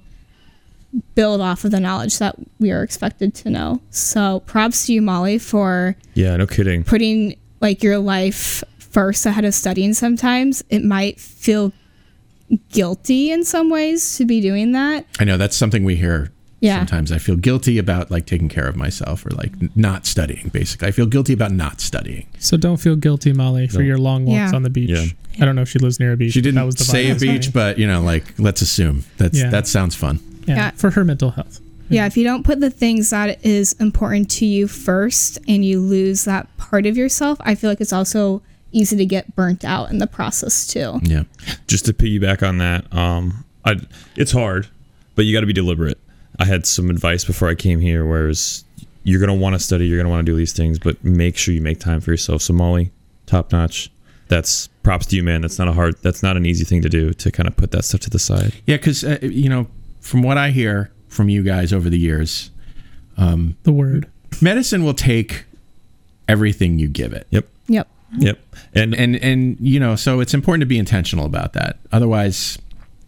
build off of the knowledge that we are expected to know. So, props to you Molly for Yeah, no kidding. putting like your life first ahead of studying sometimes, it might feel guilty in some ways to be doing that. I know that's something we hear yeah. sometimes. I feel guilty about like taking care of myself or like not studying, basically. I feel guilty about not studying. So don't feel guilty, Molly, for no. your long walks yeah. on the beach. Yeah. I don't know if she lives near a beach. She didn't that was the say a beach, but you know, like let's assume that's Yeah. that sounds fun. Yeah, Yeah. for her mental health. Yeah, if you don't put the things that is important to you first and you lose that part of yourself, I feel like it's also easy to get burnt out in the process too. Yeah. just to piggyback on that, um, I, it's hard, but you got to be deliberate. I had some advice before I came here, whereas you're gonna want to study, you're gonna want to do these things, but make sure you make time for yourself. So Molly, top notch. That's props to you, man. That's not a hard. That's not an easy thing to do to kind of put that stuff to the side. Yeah, because uh, you know, from what I hear from you guys over the years, um, The word. medicine will take everything you give it. Yep. Yep. Yep. And And and you know, so it's important to be intentional about that. Otherwise,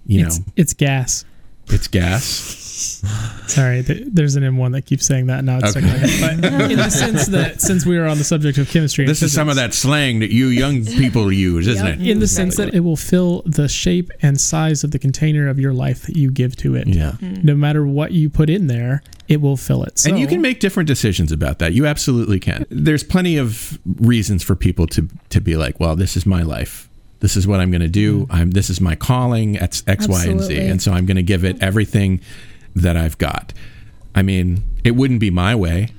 you it's, know, it's gas. it's gas. Sorry, th- there's an M1 that keeps saying that. Now it's Okay. stuck in my head. But in the sense that since we are on the subject of chemistry, and This is some of that slang that you young people use, isn't Yep. it? In the sense that it will fill the shape and size of the container of your life that you give to it. Yeah. Hmm. No matter what you put in there, it will fill it. So, and you can make different decisions about that. You absolutely can. There's plenty of reasons for people to to be like, well, this is my life. This is what I'm going to do. Hmm. I'm this is my calling. It's X, Y, and Z, and so I'm going to give it everything that I've got. I mean, it wouldn't be my way.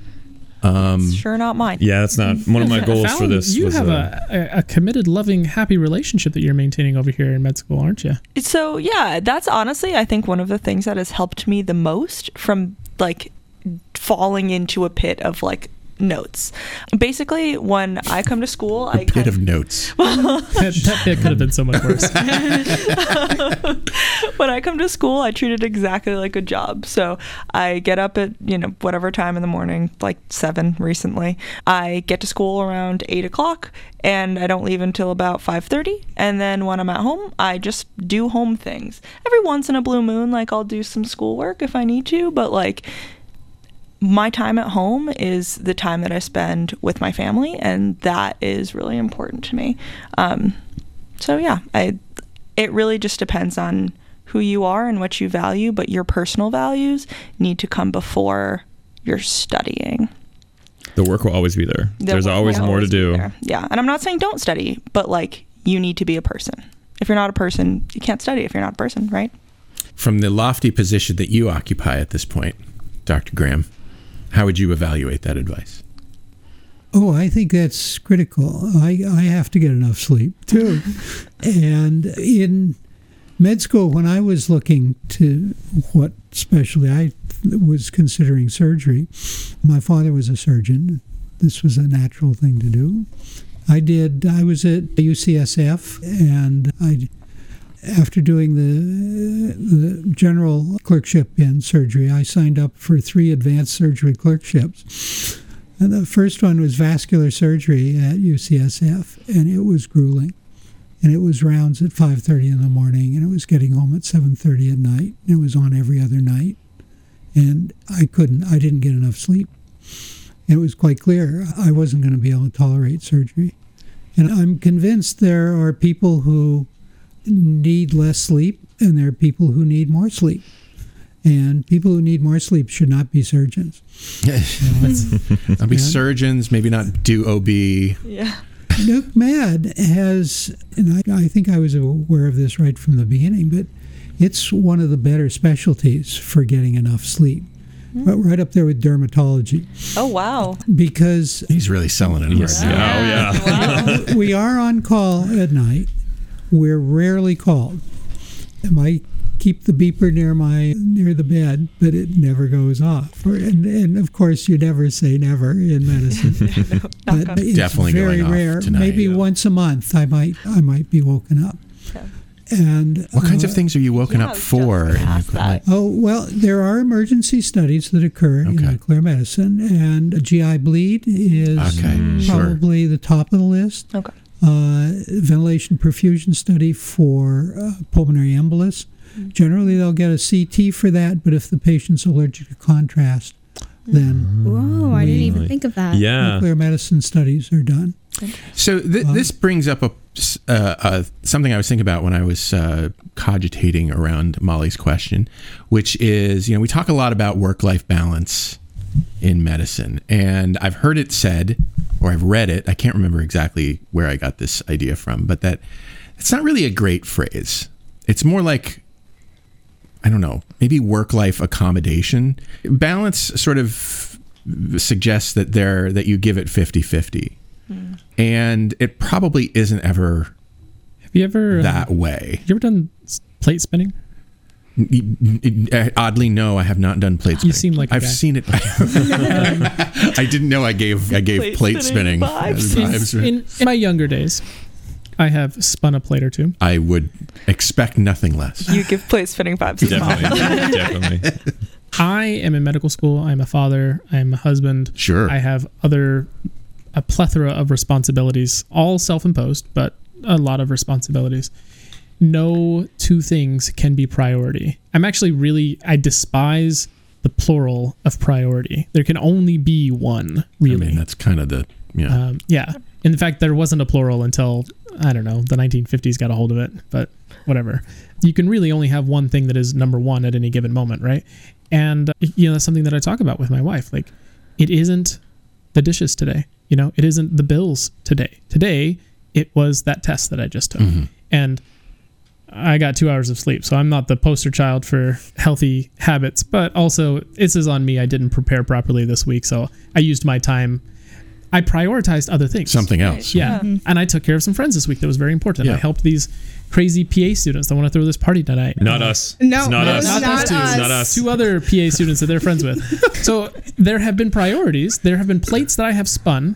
Um, Sure, not mine. yeah, that's not one of my goals for this. You was, have uh, a, a, a committed, loving, happy relationship that you're maintaining over here in med school, aren't you? So yeah, that's honestly I think one of the things that has helped me the most from like falling into a pit of like notes. Basically, when I come to school, I pit kind of notes. that, that bit could have been so much worse. when I come to school, I treat it exactly like a job. So I get up at, you know, whatever time in the morning, like seven recently. I get to school around eight o'clock and I don't leave until about 5.30. And then when I'm at home, I just do home things. Every once in a blue moon, like I'll do some schoolwork if I need to, but like my time at home is the time that I spend with my family, and that is really important to me. Um, so yeah, I it really just depends on who you are and what you value, but your personal values need to come before your studying. the work will always be there. The There's always more to always be do. Yeah, and I'm not saying don't study, but like you need to be a person. If you're not a person, you can't study if you're not a person, right? From the lofty position that you occupy at this point, Dr. Graham, how would you evaluate that advice? Oh, I think that's critical. I, I have to get enough sleep too. and in med school, when I was looking to what specialty, I was considering surgery. My father was a surgeon. This was a natural thing to do. I did. I was at UCSF, and I, after doing the the general clerkship in surgery, I signed up for three advanced surgery clerkships. And the first one was vascular surgery at UCSF, and it was grueling. And it was rounds at 5:30 in the morning, and it was getting home at 7:30 at night. It was on every other night, and I couldn't. I didn't get enough sleep. It was quite clear I wasn't going to be able to tolerate surgery. And I'm convinced there are people who need less sleep, and there are people who need more sleep. And people who need more sleep should not be surgeons. I'll be surgeons, maybe not do OB. Yeah. Nuke Med has, and I, I think I was aware of this right from the beginning, but it's one of the better specialties for getting enough sleep. Hmm. Right- Right up there with dermatology. Oh wow. Because he's really selling it. Yes. right now. Oh, yeah. we are on call at night. We're rarely called. I might keep the beeper near my near the bed, but it never goes off. And, and of course, you never say never in medicine. but it's Definitely very going off rare. tonight, Maybe once a month, I might I might be woken up. And What kinds uh, of things are you woken up for? Oh, well, there are emergency studies that occur in nuclear medicine, and a GI bleed is Okay, Mm. sure. probably the top of the list. Okay. Uh, ventilation perfusion study for uh, pulmonary embolus. Generally, they'll get a CT for that, but if the patient's allergic to contrast, then Whoa, I didn't even think of that. Yeah. nuclear medicine studies are done. So th- this brings up a uh, uh, something I was thinking about when I was uh, cogitating around Molly's question, which is you know we talk a lot about work life balance in medicine, and I've heard it said, or I've read it. I can't remember exactly where I got this idea from, but that it's not really a great phrase. It's more like I don't know, maybe work life accommodation. Balance sort of suggests that there that you give it 50-50. And it probably isn't ever Have you ever that um, way. You ever done plate spinning? Oddly, no, I have not done plate spinning. You seem like I've guy. seen it. I didn't know I gave I gave Plate plate, spinning spinning. vibes. vibes. In, in my younger days, I have spun a plate or two. I would expect nothing less. You give plate spinning vibes. as well. Definitely. I am in medical school. I'm a father. I'm a husband. Sure. I have other a plethora of responsibilities, all self-imposed, but a lot of responsibilities. No two things can be priority. I'm actually really I despise the plural of priority. There can only be one, really. I mean, that's kind of the yeah. Um, yeah. In fact, there wasn't a plural until I don't know the 1950s got a hold of it. But whatever. You can really only have one thing that is number one at any given moment, right? And you know that's something that I talk about with my wife. Like, it isn't the dishes today. You know, it isn't the bills today. Today, it was that test that I just took, and I got two hours of sleep, so I'm not the poster child for healthy habits. But also, this is on me. I didn't prepare properly this week, so I used my time. I prioritized other things. Something else. Yeah. And I took care of some friends this week that was very important. Yeah. I helped these crazy PA students that want to throw this party tonight. Not us. No, It's not no, us. not those two. It's not us. Two other PA students that they're friends with. So there have been priorities. There have been plates that I have spun.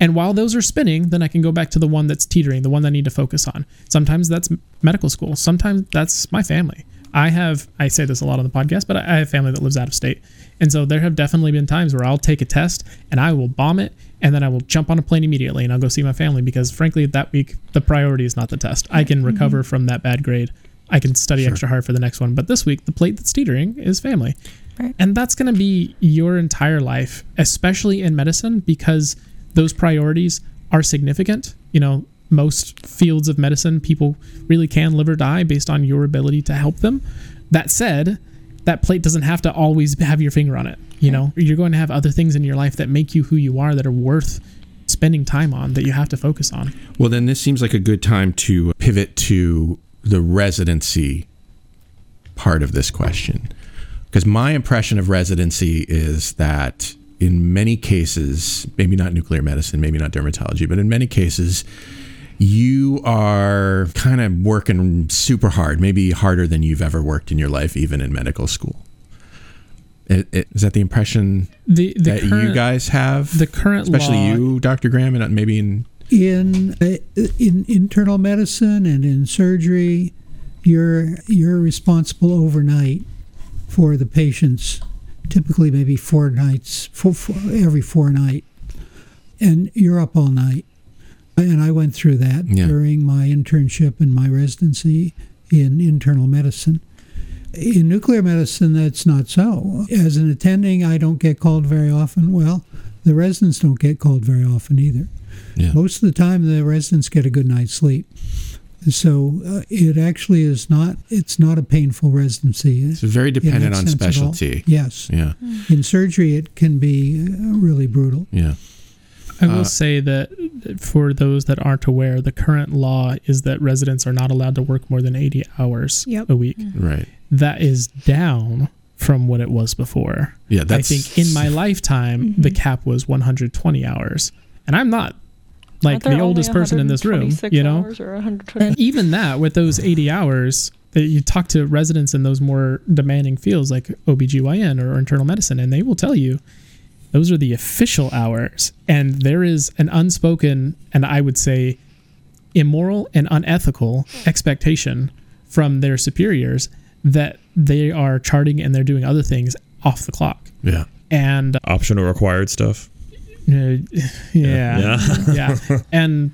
And while those are spinning, then I can go back to the one that's teetering, the one that I need to focus on. Sometimes that's medical school. Sometimes that's my family. I have, I say this a lot on the podcast, but I have family that lives out of state. And so there have definitely been times where I'll take a test and I will bomb it and then I will jump on a plane immediately and I'll go see my family because frankly, that week, the priority is not the test. I can recover from that bad grade. I can study extra hard for the next one. But this week, the plate that's teetering is family. Right. And that's going to be your entire life, especially in medicine, because those priorities are significant. You know, most fields of medicine, people really can live or die based on your ability to help them. That said, that plate doesn't have to always have your finger on it. You know, you're going to have other things in your life that make you who you are that are worth spending time on that you have to focus on. Well, then this seems like a good time to pivot to the residency part of this question. Because my impression of residency is that in many cases, maybe not nuclear medicine, maybe not dermatology, but in many cases, you are kind of working super hard, maybe harder than you've ever worked in your life, even in medical school. I- I- Is that the impression The the that you guys have? the current especially law- you, Dr. Graham, and maybe in in uh, in internal medicine and in surgery, you're you're responsible overnight for the patients. Typically, maybe four nights, four, four, every four night, and you're up all night. And I went through that Yeah. during my internship and my residency in internal medicine. In nuclear medicine, that's not so. As an attending, I don't get called very often. Well, the residents don't get called very often either. Yeah. Most of the time, the residents get a good night's sleep. So uh, it actually is not. It's not a painful residency. It's very dependent on sense at all. specialty. Yes. Yeah. In surgery, it can be uh, really brutal. Yeah. I will Uh, say that for those that aren't aware, the current law is that residents are not allowed to work more than 80 hours Yep. a week. Right. That is down from what it was before. Yeah, I think in my lifetime, the cap was 120 hours. And I'm not like the oldest person in this room, you know? hours or And even that, with those 80 hours, that you talk to residents in those more demanding fields like OBGYN or internal medicine, and they will tell you those are the official hours. And there is an unspoken, and I would say immoral and unethical expectation from their superiors that they are charting and they're doing other things off the clock. Yeah. And Optional required stuff. Uh, yeah, Yeah. yeah, and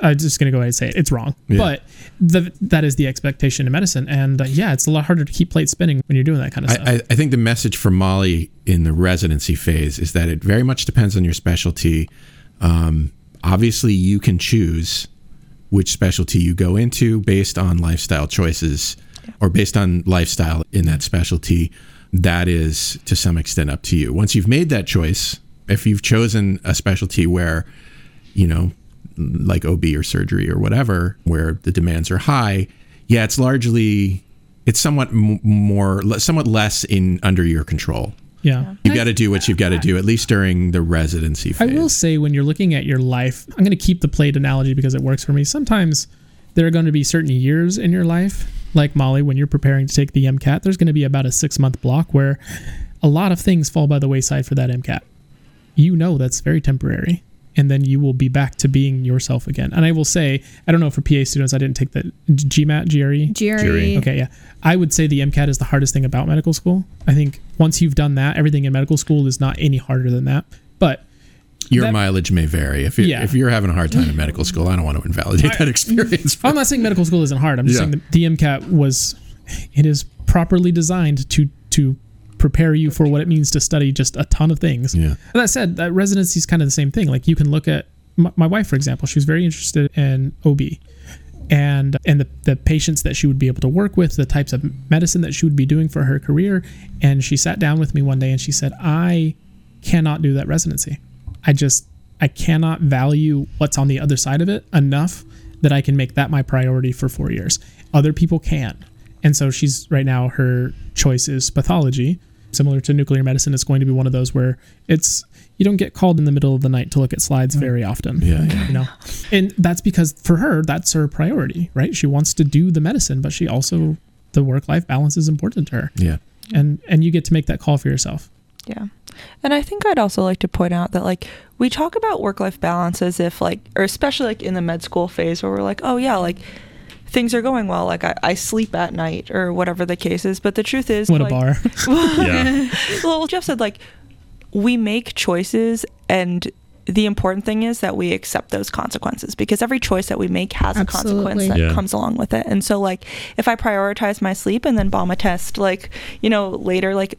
I'm just gonna go ahead and say it. It's wrong, Yeah. but the, that is the expectation in medicine, and uh, yeah, it's a lot harder to keep plates spinning when you're doing that kind of stuff. I, I, I think the message for Molly in the residency phase is that it very much depends on your specialty. Um, obviously, you can choose which specialty you go into based on lifestyle choices or based on lifestyle in that specialty. That is to some extent up to you. Once you've made that choice, if you've chosen a specialty where, you know, like OB or surgery or whatever, where the demands are high, yeah, it's largely, it's somewhat m- more, somewhat less in under your control. yeah. You've got to do what you've got to do, at least during the residency I will say when you're looking at your life, I'm going to keep the plate analogy because it works for me. Sometimes there are going to be certain years in your life, like Molly, when you're preparing to take the MCAT, there's going to be about a six month block where a lot of things fall by the wayside for that MCAT. You know that's very temporary. And then you will be back to being yourself again. And I will say, I don't know for PA students, I didn't take the GMAT, GRE. GRE. Okay, yeah. I would say the MCAT is the hardest thing about medical school. I think once you've done that, everything in medical school is not any harder than that. But Your that- mileage may vary. If, you Yeah. if you're having a hard time in medical school, I don't want to invalidate that experience. I'm not saying medical school isn't hard. I'm just Yeah. saying that the MCAT was, it is properly designed to to prepare you for what it means to study just a ton of things. Yeah. And that said, that residency is kind of the same thing. Like you can look at my, my wife, for example. She was very interested in OB, and and the the patients that she would be able to work with, the types of medicine that she would be doing for her career. And she sat down with me one day and she said, "I cannot do that residency. I just I cannot value what's on the other side of it enough that I can make that my priority for four years. Other people can. And so she's right now her choice is pathology. Similar to nuclear medicine, it's going to be one of those where it's you don't get called in the middle of the night to look at slides very often. Yeah, yeah. You know. And that's because for her, that's her priority, right? She wants to do the medicine, but she also the work life balance is important to her. Yeah. And and you get to make that call for yourself. Yeah. And I think I'd also like to point out that like we talk about work life balance as if like or especially like in the med school phase where we're like, oh yeah, like things are going well, like I, I sleep at night or whatever the case is. But the truth is What a like, bar. Yeah. well Jeff said like we make choices and the important thing is that we accept those consequences because every choice that we make has a consequence that Yeah. comes along with it. And so like if I prioritize my sleep and then bomb a test like, you know, later like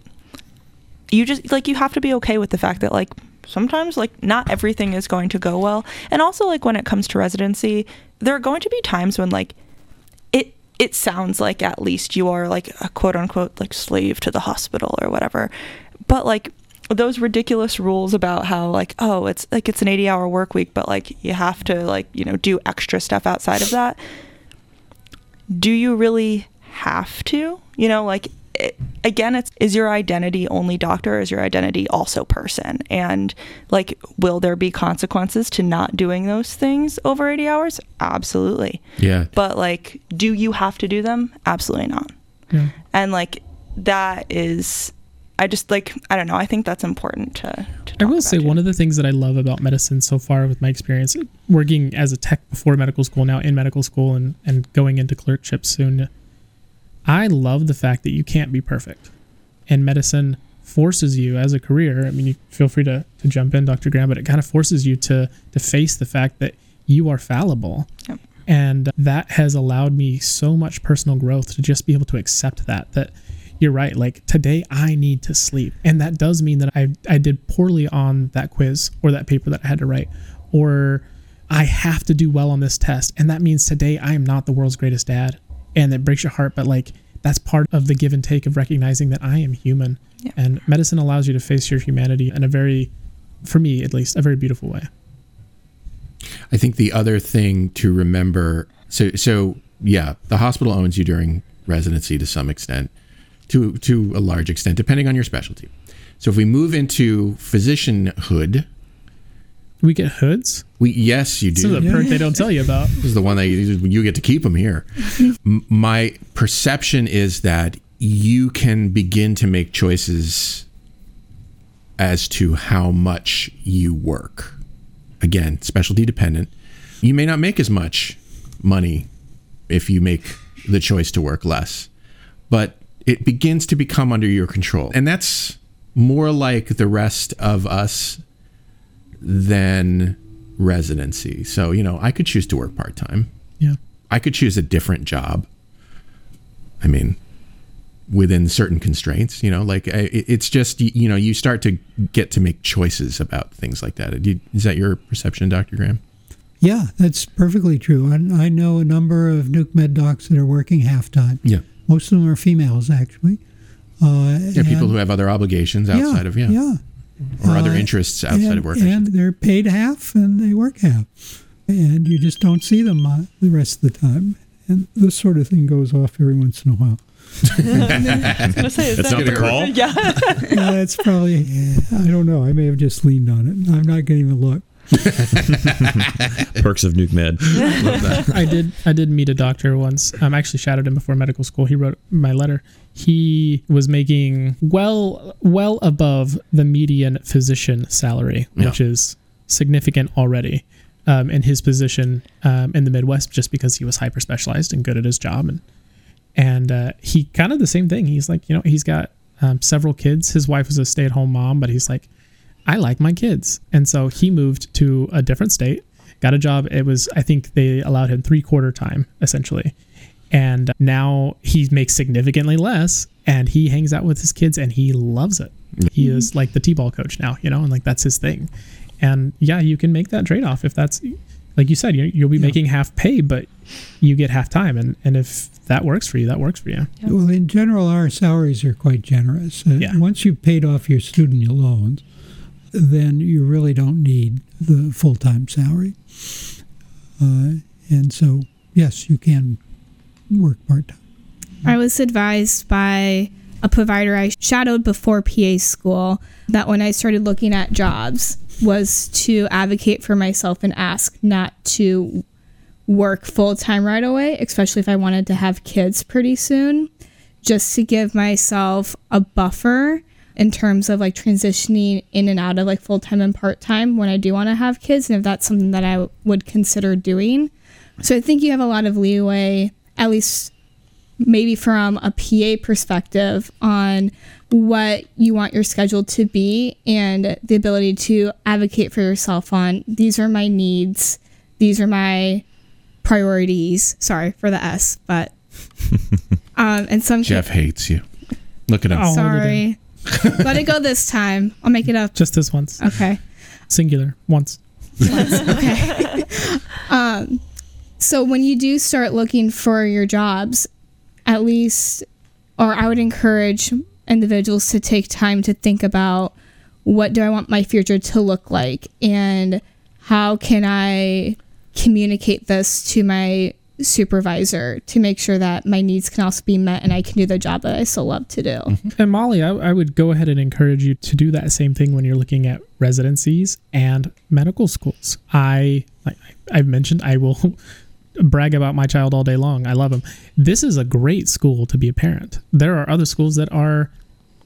you just like you have to be okay with the fact that like sometimes like not everything is going to go well. And also like when it comes to residency, there are going to be times when like it sounds like at least you are like a quote unquote like slave to the hospital or whatever. But like those ridiculous rules about how like oh it's like it's an 80 hour work week but like you have to like you know do extra stuff outside of that do you really have to you know like it, again it's is your identity only doctor or is your identity also person and like will there be consequences to not doing those things over 80 hours absolutely Yeah. but like do you have to do them absolutely not Yeah. and like that is I just like I don't know. I think that's important to. to I will say one of the things that I love about medicine so far with my experience working as a tech before medical school, now in medical school and, and going into clerkship soon, I love the fact that you can't be perfect. And medicine forces you as a career, I mean, you feel free to, to jump in, Dr. Graham, but it kind of forces you to, to face the fact that you are fallible. Yep. And that has allowed me so much personal growth to just be able to accept that, that you're right. Like today, I need to sleep, and that does mean that I I did poorly on that quiz or that paper that I had to write, or I have to do well on this test, and that means today I am not the world's greatest dad, and it breaks your heart. But like that's part of the give and take of recognizing that I am human, Yeah. and medicine allows you to face your humanity in a very, for me at least, a very beautiful way. I think the other thing to remember so so yeah, the hospital owns you during residency to some extent, to to a large extent, depending on your specialty. So if we move into physicianhood, we get hoods. We yes, you do. This is a perk they don't tell you about. This is the one that you, you get to keep them here. My perception is that you can begin to make choices as to how much you work. Again, specialty dependent. You may not make as much money if you make the choice to work less, but it begins to become under your control. And that's more like the rest of us than residency. So, you know, I could choose to work part time. Yeah. I could choose a different job. I mean, within certain constraints, you know, like I- it's just, you know, you start to get to make choices about things like that. Is that your perception, Dr. Graham? Yeah, that's perfectly true. I, I know a number of nuke med docs that are working half time. Yeah. Most of them are females, actually. Uh, Yeah, people who have other obligations outside of, yeah. yeah. Or other Uh, interests outside and, of work. And they're paid half and they work half. And you just don't see them uh, the rest of the time. And this sort of thing goes off every once in a while. I was gonna say, is That's that not the call? Yeah. yeah, that's probably, I don't know. I may have just leaned on it. I'm not going to even look. Perks of Nuke Med. I did I did meet a doctor once. Um, I actually shadowed him before medical school. He wrote my letter. He was making well well above the median physician salary, Yeah. which is significant already. Um, in his position um, in the Midwest, just because he was hyper specialized and good at his job, and and uh, he kind of the same thing. He's like, you know, he's got um, several kids. His wife was a stay at home mom, but he's like, I like my kids. And so he moved to a different state, got a job. It was, I think they allowed him three quarter time essentially. And now he makes significantly less and he hangs out with his kids and he loves it. He is like the T ball coach now, you know, and like that's his thing. And yeah, you can make that trade off if that's, like you said, you- you'll be making half pay, but you get half time. And, and if that works for you, that works for you. Well, in general, our salaries are quite generous. Uh, Yeah. Once you've paid off your student loans, then you really don't need the full time salary. Uh, and so, yes, you can work part time. I was advised by a provider I shadowed before PA school that when I started looking at jobs was to advocate for myself and ask not to work full time right away, especially if I wanted to have kids pretty soon, just to give myself a buffer in terms of like transitioning in and out of like full time and part time when I do want to have kids and if that's something that I would consider doing. So I think you have a lot of leeway, at least maybe from a PA perspective on what you want your schedule to be and the ability to advocate for yourself on these are my needs, these are my priorities. Sorry for the S, but um and some Jeff hates you. Look at him. Oh. sorry. Let it go this time. I'll make it up. Just this once. Okay. Singular. Once. okay. um, so when you do start looking for your jobs, at least, or I would encourage individuals to take time to think about what do I want my future to look like and how can I communicate this to my supervisor to make sure that my needs can also be met and I can do the job that I so love to do. Mm-hmm. And Molly, I, I would go ahead and encourage you to do that same thing when you're looking at residencies and medical schools. I, like I've mentioned, I will brag about my child all day long. I love him. This is a great school to be a parent. There are other schools that are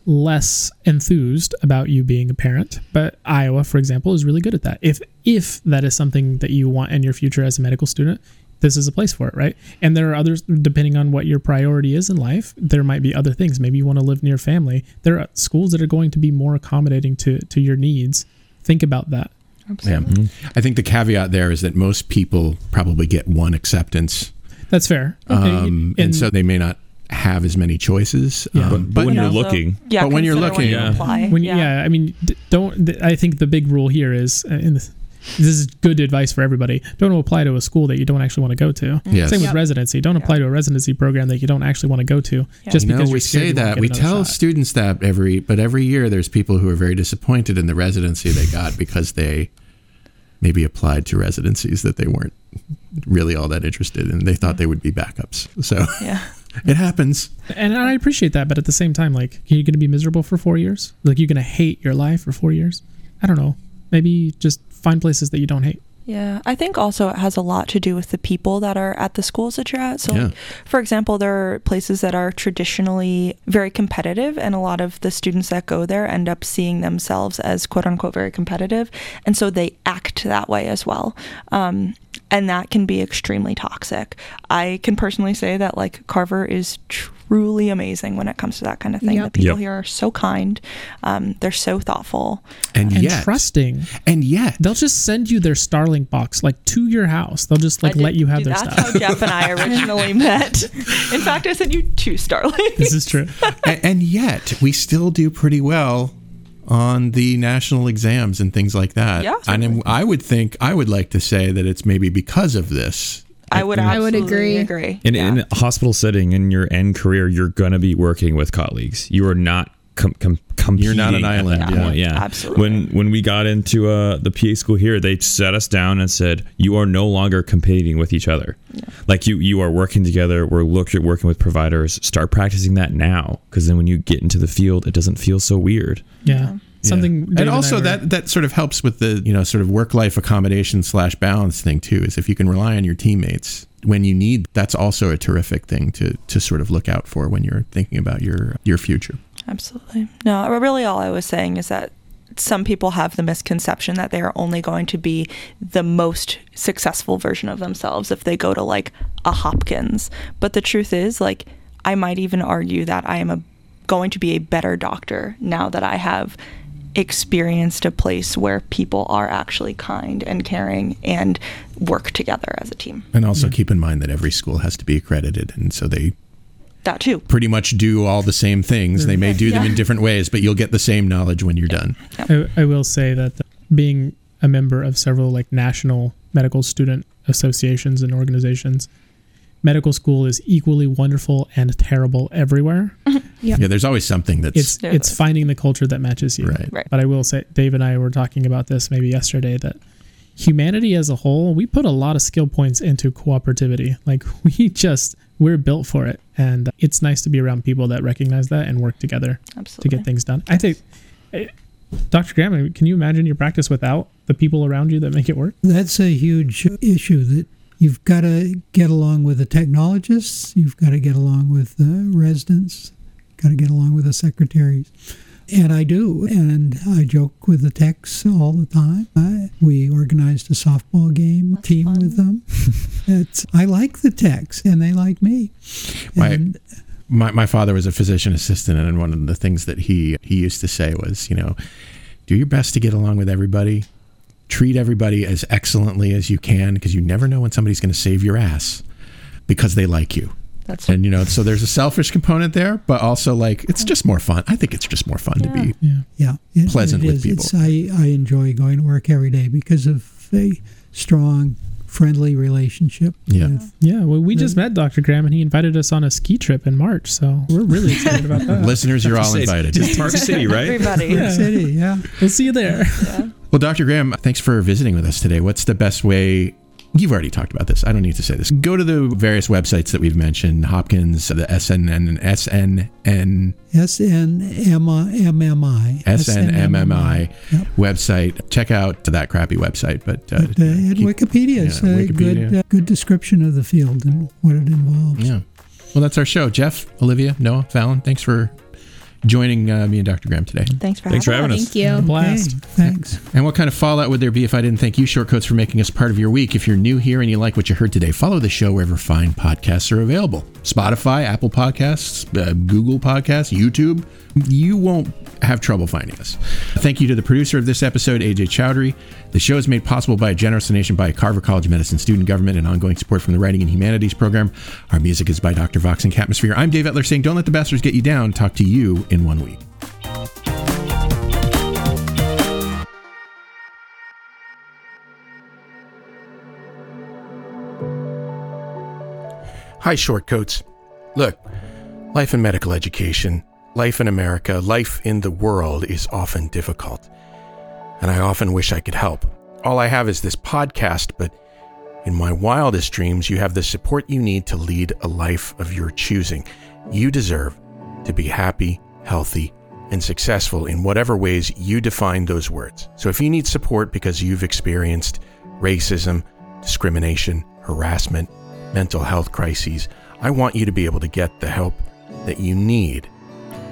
less enthused about you being a parent. But Iowa, for example, is really good at that. If if that is something that you want in your future as a medical student, this is a place for it, right? And there are others, depending on what your priority is in life, there might be other things. Maybe you want to live near family. There are schools that are going to be more accommodating to, to your needs. Think about that. Yeah. I think the caveat there is that most people probably get one acceptance. That's fair. Okay. Um, and, And- so they may not have as many choices. Yeah. Um, But when you're also- looking, Yeah, But when you're consider looking- you Yeah. apply. when you, yeah. I mean, don't. th- I think the big rule here is, uh, and this, this is good advice for everybody. Don't apply to a school that you don't actually want to go to. Yes. Same with Yep. residency. Don't apply to a residency program that you don't actually want to go to. Just you know, because we you're say that we tell shot. students that every, but every year there's people who are very disappointed in the residency they got because they maybe applied to residencies that they weren't really all that interested in. They thought they would be backups. So Yeah. it happens. And I appreciate that, but at the same time, like, you're going to be miserable for four years. Like, you're going to hate your life for four years. I don't know. Maybe just find places that you don't hate. Yeah, I think also it has a lot to do with the people that are at the schools that you're at. So, Yeah. like, for example, there are places that are traditionally very competitive, and a lot of the students that go there end up seeing themselves as quote unquote very competitive. And so they act that way as well. Um, and that can be extremely toxic. I can personally say that, like, Carver is truly amazing when it comes to that kind of thing. Yep. The people Yep. here are so kind, um, they're so thoughtful. And, And yet, trusting. and yet, They'll just send you their Starlink box, like, to your house. They'll just, like, did- let you have dude, their that's stuff. how Jeff and I originally met. In fact, I sent you two Starlinks. this is true. and, and yet we still do pretty well on the national exams and things like that. Yeah. And I would think I would like to say that it's maybe because of this. I would I would agree. agree. in, Yeah. in a hospital setting, in your end career, you're going to be working with colleagues. You are not com- com- competing. You're not an at island, that yeah. point. Yeah, Absolutely. When when we got into uh, the PA school here, they set us down and said, "You are no longer competing with each other. Like you you are working together. We're look at working with providers. Start practicing that now, because then when you get into the field, it doesn't feel so weird." Yeah. Something. Dave and also were- that that sort of helps with the you know sort of work life accommodation slash balance thing too. Is if you can rely on your teammates when you need, that's also a terrific thing to to sort of look out for when you're thinking about your your future. Absolutely. No, really, all I was saying is that some people have the misconception that they are only going to be the most successful version of themselves if they go to like a Hopkins. But the truth is, like, I might even argue that I am a going to be a better doctor now that I have experienced a place where people are actually kind and caring and work together as a team. And also mm. keep in mind that every school has to be accredited, and so they That too. pretty much do all the same things. They may mm-hmm. do them in different ways, but you'll get the same knowledge when you're done. I, I will say that the- being a member of several like national medical student associations and organizations, medical school is equally wonderful and terrible everywhere. Yeah, there's always something that's It's There it's is. finding the culture that matches you. Right. Right. But I will say, Dave and I were talking about this maybe yesterday that humanity as a whole, we put a lot of skill points into cooperativity. Like we just we're built for it, and it's nice to be around people that recognize that and work together Absolutely. to get things done. I think, eh, Dr. Graham, can you imagine your practice without the people around you that make it work? That's a huge issue that you've got to get along with the technologists, you've got to get along with the residents, got to get along with the secretaries. And I do, and I joke with the techs all the time. I, we organized a softball game team fun. with them. it's, I like the techs, and they like me. My- And my, my father was a physician assistant and one of the things that he he used to say was you know do your best to get along with everybody treat everybody as excellently as you can because you never know when somebody's going to save your ass because they like you That's and you know so there's a selfish component there but also like it's just more fun i think it's just more fun to be Yeah. Yeah, it- pleasant it with people. It's, I I enjoy going to work every day because of a strong, friendly relationship. Yeah. with- Yeah, well, we just met Dr. Graham, and he invited us on a ski trip in March, so we're really excited about that. listeners you're all invited It's Park City, right? everybody. Yeah. City, yeah. We'll see you there. well dr graham thanks for visiting with us today what's the best way You've already talked about this. I don't need to say this. Go to the various websites that we've mentioned Hopkins, the SNN, SNN, SNMMI. SNMMI Yep. website. Check out that crappy website. But, uh, But, uh, and keep- Wikipedia is yeah, a Wikipedia. good uh, good description of the field and what it involves. yeah. Well, that's our show. Jeff, Olivia, Noah, Fallon, thanks for joining uh, me and Dr. Graham today. Thanks for Thanks for having having us. us. Thank you. Blast. Okay, thanks. And what kind of fallout would there be if I didn't thank you, Shortcoats, for making us part of your week? If you're new here and you like what you heard today, follow the show wherever fine podcasts are available Spotify, Apple Podcasts, uh, Google Podcasts, YouTube. You won't have trouble finding us. Thank you to the producer of this episode, AJ Chowdhury. The show is made possible by a generous donation by Carver College of Medicine student government and ongoing support from the Writing and Humanities program. Our music is by Dr. Vox and Catmosphere. I'm Dave Etler saying, don't let the bastards get you down. Talk to you in one week. Hi, Shortcoats. Look, life in medical education, life in America, life in the world is often difficult. And I often wish I could help. All I have is this podcast, but in my wildest dreams, you have the support you need to lead a life of your choosing. You deserve to be happy, healthy, and successful in whatever ways you define those words. So if you need support because you've experienced racism, discrimination, harassment, mental health crises, I want you to be able to get the help that you need.